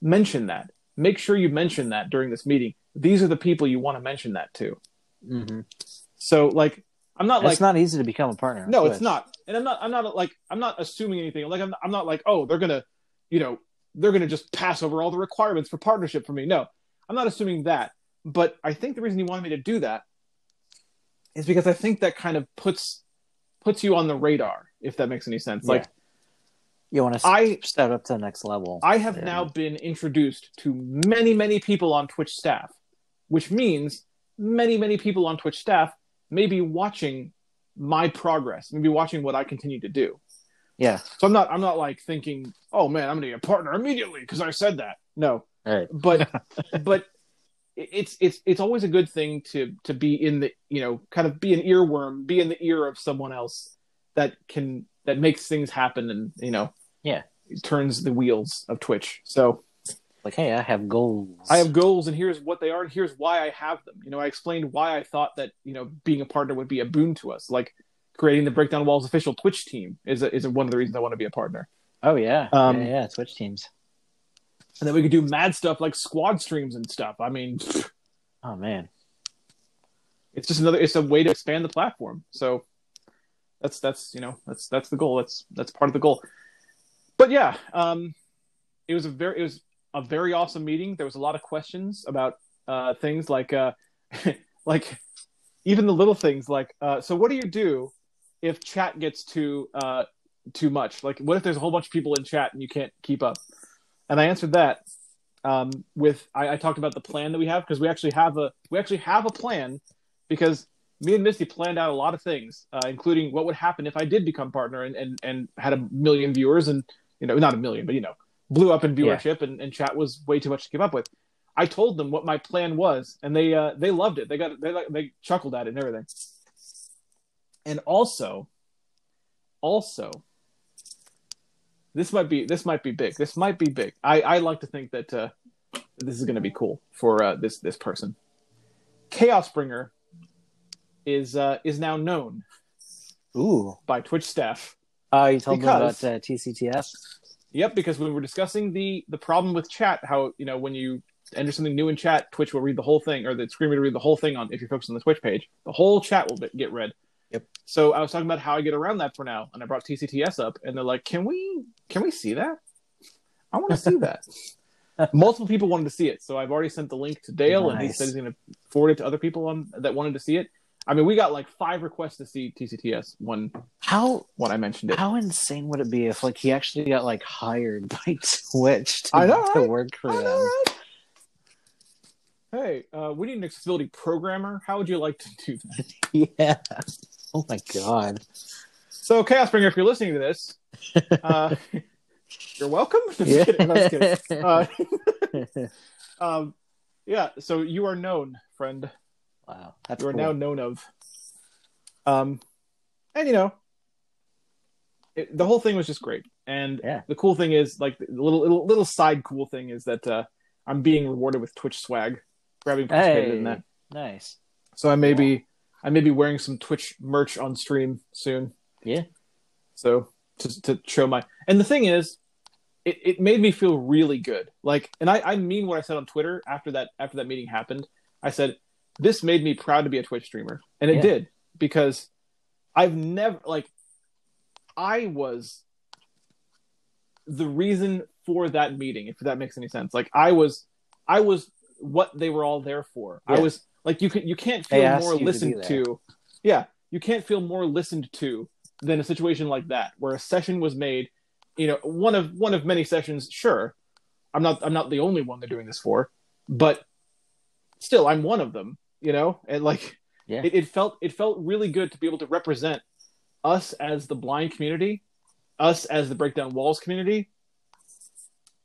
mention that. Make sure you mention that during this meeting. These are the people you want to mention that to. hmm So like I'm not it's like it's not easy to become a partner. no, it's not. And I'm not. I'm not like. I'm not assuming anything. Like I'm. I'm not like. Oh, they're gonna. You know, they're gonna just pass over all the requirements for partnership for me. No, I'm not assuming that. But I think the reason he wanted me to do that is because I think that kind of puts puts you on the radar. If that makes any sense. Like You want to I- step up to the next level. I have Yeah. now been introduced to many, many people on Twitch staff, which means many, many people on Twitch staff may be watching my progress, maybe watching what I continue to do. yeah. So I'm not, I'm not like thinking, oh man, I'm gonna be a partner immediately because I said that. No, right. but, but it's it's it's always a good thing to to be in the you know kind of be an earworm, be in the ear of someone else that can that makes things happen and you know Yeah. turns the wheels of Twitch. So Like, hey, I have goals. I have goals, and here's what they are, and here's why I have them. You know, I explained why I thought that you know being a partner would be a boon to us, like creating the Break Down Walls official Twitch team is a, is a, one of the reasons I want to be a partner, Oh yeah. Um, yeah, yeah. Twitch teams. and then we could do mad stuff like squad streams and stuff. I mean, Oh man. it's just another it's a way to expand the platform. So that's that's you know that's that's the goal. That's that's part of the goal. But yeah, um, it was a very it was a very awesome meeting. There was a lot of questions about uh, things like uh, like even the little things like uh, so what do you do if chat gets too uh, too much? Like what if there's a whole bunch of people in chat and you can't keep up? And I answered that um, with I, I talked about the plan that we have because we actually have a we actually have a plan because me and Misty planned out a lot of things, uh, including what would happen if I did become partner and, and, and had a million viewers and you know not a million but you know blew up in viewership and, and chat was way too much to keep up with. I told them what my plan was and they uh, they loved it. They got they like they chuckled at it and everything. And also, also, this might be this might be big. This might be big. I, I like to think that uh, this is going to be cool for uh, this this person. Chaos Bringer is uh, is now known Ooh. by Twitch staff. Uh, you told Because- me about uh, TCTS. Yep, because we were discussing the the problem with chat, how you know when you enter something new in chat, Twitch will read the whole thing, or the screen will read the whole thing on if you're focused on the Twitch page. The whole chat will get read. Yep. So I was talking about how I get around that for now, and I brought TCTS up, and they're like, "Can we can we see that? I want to see that." Multiple people wanted to see it, so I've already sent the link to Dale, and he said he's going to forward it to other people on, that wanted to see it. I mean, we got like five requests to see TCTS when How when I mentioned it. how insane would it be if like he actually got like hired by Twitch to, know, to right? work for them? right? Hey, uh, we need an accessibility programmer. How would you like to do that? Yeah. Oh my god. So, Chaos Bringer, if you're listening to this, uh, you're welcome. Just Yeah. kidding. No, just kidding. Uh, um, yeah, so you are known, friend. Wow. That's You are cool. now known of. Um, and you know, it, the whole thing was just great. And Yeah. the cool thing is, like, the little little little side cool thing is that uh, I'm being rewarded with Twitch swag for having participated Hey. in that. Nice. So I may be I may be wearing some Twitch merch on stream soon. Yeah. So to to show my and the thing is, it, it made me feel really good. Like and I, I mean what I said on Twitter after that after that meeting happened. I said, This made me proud to be a Twitch streamer. And it Yeah. did, because I've never like I was the reason for that meeting, if that makes any sense. Like I was I was what they were all there for. I was like you can you can't feel more you to listened to. Yeah, you can't feel more listened to than a situation like that where a session was made. You know, one of one of many sessions. Sure, I'm not I'm not the only one they're doing this for, but still, I'm one of them. You know, and like Yeah. it, it felt it felt really good to be able to represent us as the blind community, us as the Break Down Walls community,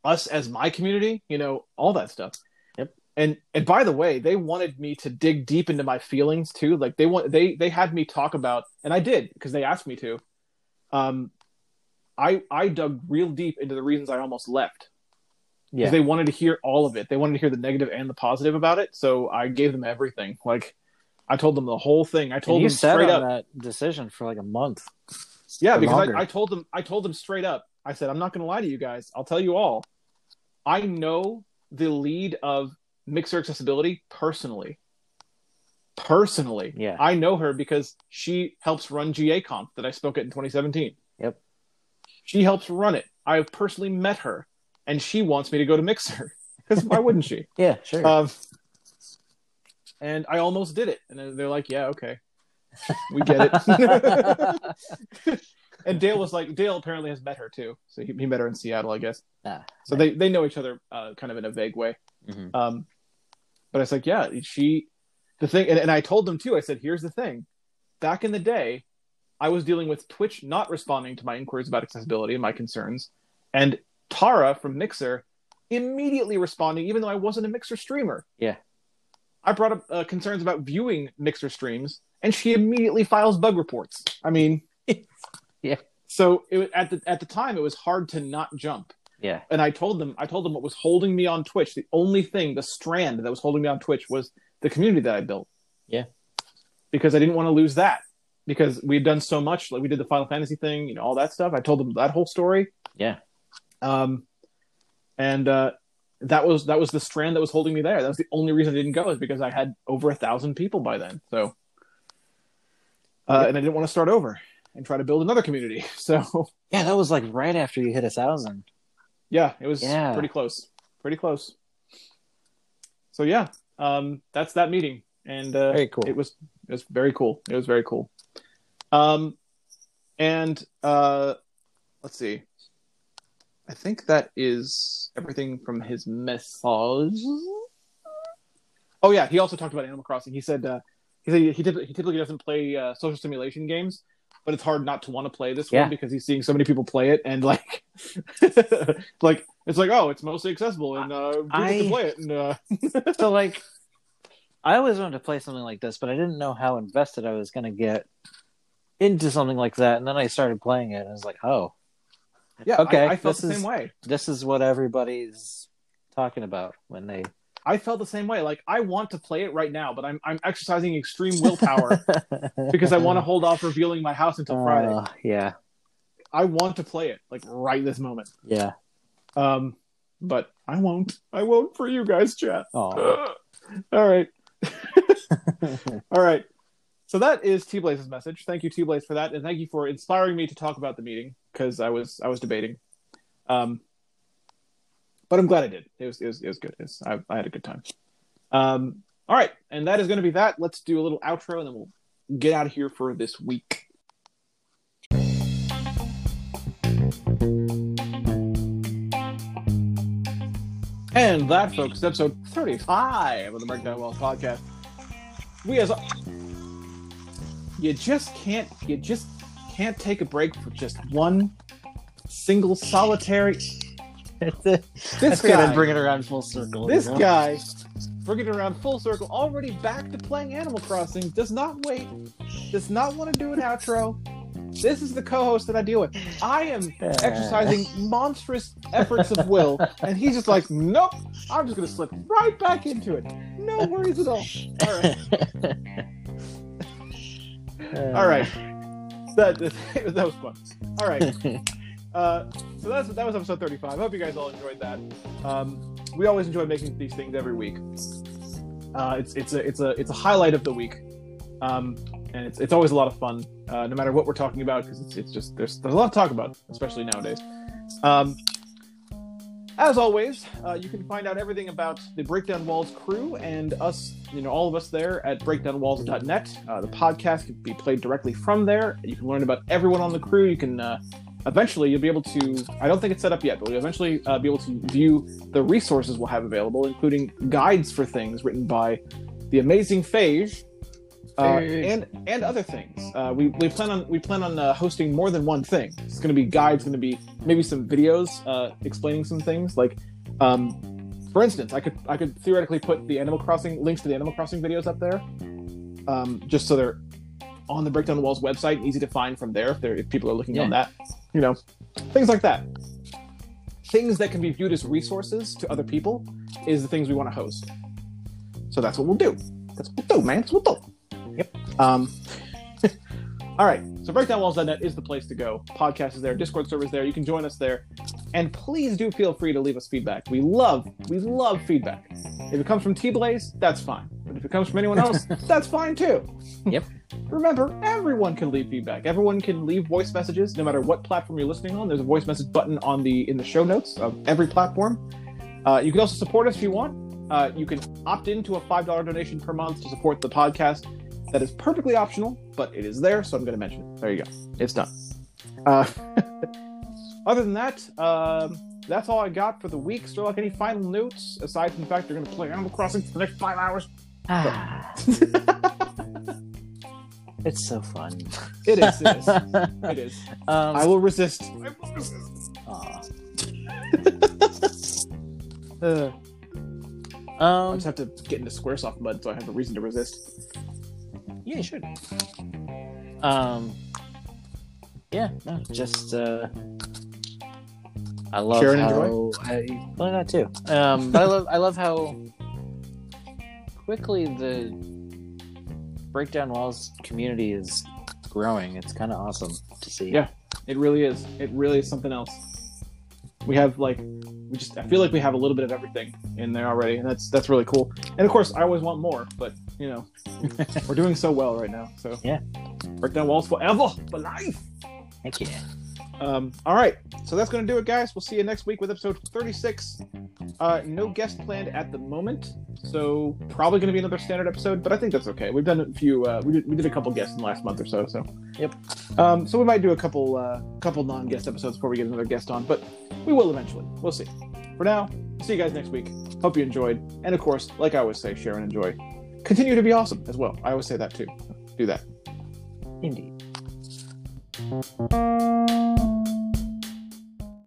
us as my community, you know, all that stuff. Yep. And and by the way, they wanted me to dig deep into my feelings too. Like they want they they had me talk about and I did because they asked me to. Um I I dug real deep into the reasons I almost left. Yeah. Because they wanted to hear all of it. They wanted to hear the negative and the positive about it. So I gave them everything. Like I told them the whole thing. I told you them straight up. that decision for like a month. Yeah, because. I, I told them I told them straight up. I said, I'm not gonna lie to you guys. I'll tell you all. I know the lead of Mixer accessibility personally. personally. Yeah. I know her because she helps run GA Conf that I spoke at in 2017. Yep. She helps run it. I have personally met her, and she wants me to go to Mixer. Because why wouldn't she? Yeah, sure. Um, and I almost did it, and they're like, "Yeah, okay, we get it." and Dale was like, Dale apparently has met her too, so he, he met her in Seattle, I guess. Ah, So they they know each other, uh, kind of in a vague way. mhm. Um, but it's like, yeah, she, the thing, and, and I told them too. I said, here's the thing. Back in the day, I was dealing with Twitch not responding to my inquiries about accessibility and my concerns, and Tara from Mixer immediately responding, even though I wasn't a Mixer streamer. Yeah. I brought up uh, concerns about viewing Mixer streams, and she immediately files bug reports. I mean, Yeah. So it, at the at the time, it was hard to not jump yeah, and I told them, I told them what was holding me on Twitch. The only thing, the strand that was holding me on Twitch was the community that I built. Yeah. Because I didn't want to lose that. Because we had done so much, like we did the Final Fantasy thing, you know, all that stuff. I told them that whole story. yeah, Um, and uh, that was that was the strand that was holding me there. That was the only reason I didn't go is because I had over a thousand people by then. So, uh, and I didn't want to start over and try to build another community. So, yeah. That was like right after you hit a thousand. yeah, it was Yeah. pretty close. Pretty close. So yeah, um, that's that meeting, and uh, Very cool. It was it was very cool. It was very cool. Um, and uh, let's see. I think that is everything from his message. Oh yeah, he also talked about Animal Crossing. He said uh, he said he, typically, he typically doesn't play uh, social simulation games, but it's hard not to want to play this Yeah. one because he's seeing so many people play it and like, like it's like oh, it's mostly accessible and uh, people I- can play it. And uh, so like i always wanted to play something like this but i didn't know how invested i was going to get into something like that and then i started playing it and i was like oh yeah, Okay, I, I felt this the is- same way. this is what everybody's talking about when they I felt the same way. Like I want to play it right now, but I'm I'm exercising extreme willpower because I want to hold off revealing my house until Friday. Uh, yeah I want to play it like right this moment. yeah Um, but I won't. I won't for you guys, chat. All right. All right. So that is T Blaze's message. Thank you, T Blaze, for that, and thank you for inspiring me to talk about the meeting because I was I was debating. Um, but I'm glad I did. It was it was it was good. It was, I, I had a good time. Um, all right, and that is going to be that. Let's do a little outro, and then we'll get out of here for this week. And that, folks, is episode 35 of the Break Down Walls podcast. We as you just can't you just can't take a break for just one single solitary this guy. Bring it around full circle. this you know? guy bringing it around full circle already back to playing animal crossing does not wait does not want to do an outro. This is the co-host that i deal with. I am exercising monstrous efforts of will and he's just like nope i'm just gonna slip right back into it. No worries at all. All right all right. That, that was fun. All right. Uh, so that's that was episode 35 i hope you guys all enjoyed that. Um, we always enjoy making these things every week. Uh, it's it's a it's a it's a highlight of the week. Um, and it's, it's always a lot of fun uh, no matter what we're talking about because it's, it's just there's there's a lot to talk about especially nowadays. Um, as always, uh, you can find out everything about the Break Down Walls crew and us, you know, all of us there at breakdownwalls.net. Uh, the podcast can be played directly from there. You can learn about everyone on the crew. You can uh, eventually you'll be able to. I don't think it's set up yet, but you'll eventually uh, be able to view the resources we'll have available, including guides for things written by the amazing Phage. Uh, and and other things. Uh, we, we plan on we plan on uh, hosting more than one thing. It's going to be guides, going to be maybe some videos uh, explaining some things. Like, um, for instance, I could I could theoretically put the Animal Crossing links to the Animal Crossing videos up there, um, just so they're on the Breakdown the Walls website, easy to find from there if if people are looking on that. You know, things like that. Things that can be viewed as resources to other people is the things we want to host. So that's what we'll do. That's what we'll do, man. That's what we'll do. Yep. Um, all right. So breakdownwalls.net is the place to go. Podcast is there. Discord server is there. You can join us there. And please do feel free to leave us feedback. We love, we love feedback. If it comes from T Blaze, that's fine. But if it comes from anyone else, that's fine too. Yep. Remember, everyone can leave feedback. Everyone can leave voice messages, no matter what platform you're listening on. There's a voice message button on the in the show notes of every platform. Uh, you can also support us if you want. Uh, you can opt into a five dollar donation per month to support the podcast. That is perfectly optional, but it is there, so I'm going to mention it. There you go. It's done. Uh, other than that, um, that's all I got for the week. Still, like any final notes aside from the fact you're going to play Animal Crossing for the next five hours? Ah. it's so fun. It is. It is. it is. Um, I will resist. I will resist. aw. Uh, I um, just have to get into SquareSoft mud so I have a reason to resist. Yeah, you should. Um, yeah, no, just uh, I love Share and how I, well that too. Um, but I love I love how quickly the Break Down Walls community is growing. It's kind of awesome to see. Yeah. It really is. It really is something else. We have like we just I feel like we have a little bit of everything in there already, and that's that's really cool. And of course, I always want more, but you know, we're doing so well right now. So Yeah. break down walls forever for life. Heck yeah. Um, all right, so that's going to do it, guys. We'll see you next week with episode 36. Uh, no guest planned at the moment, so probably going to be another standard episode, but I think that's okay. We've done a few. Uh, we did we did a couple guests in the last month or so. So Yep. Um, so we might do a couple uh, couple non-guest episodes before we get another guest on, but we will eventually. We'll see. For now, see you guys next week. Hope you enjoyed, and of course, like I always say, share and enjoy. Continue to be awesome as well. I always say that too. Do that. Indeed.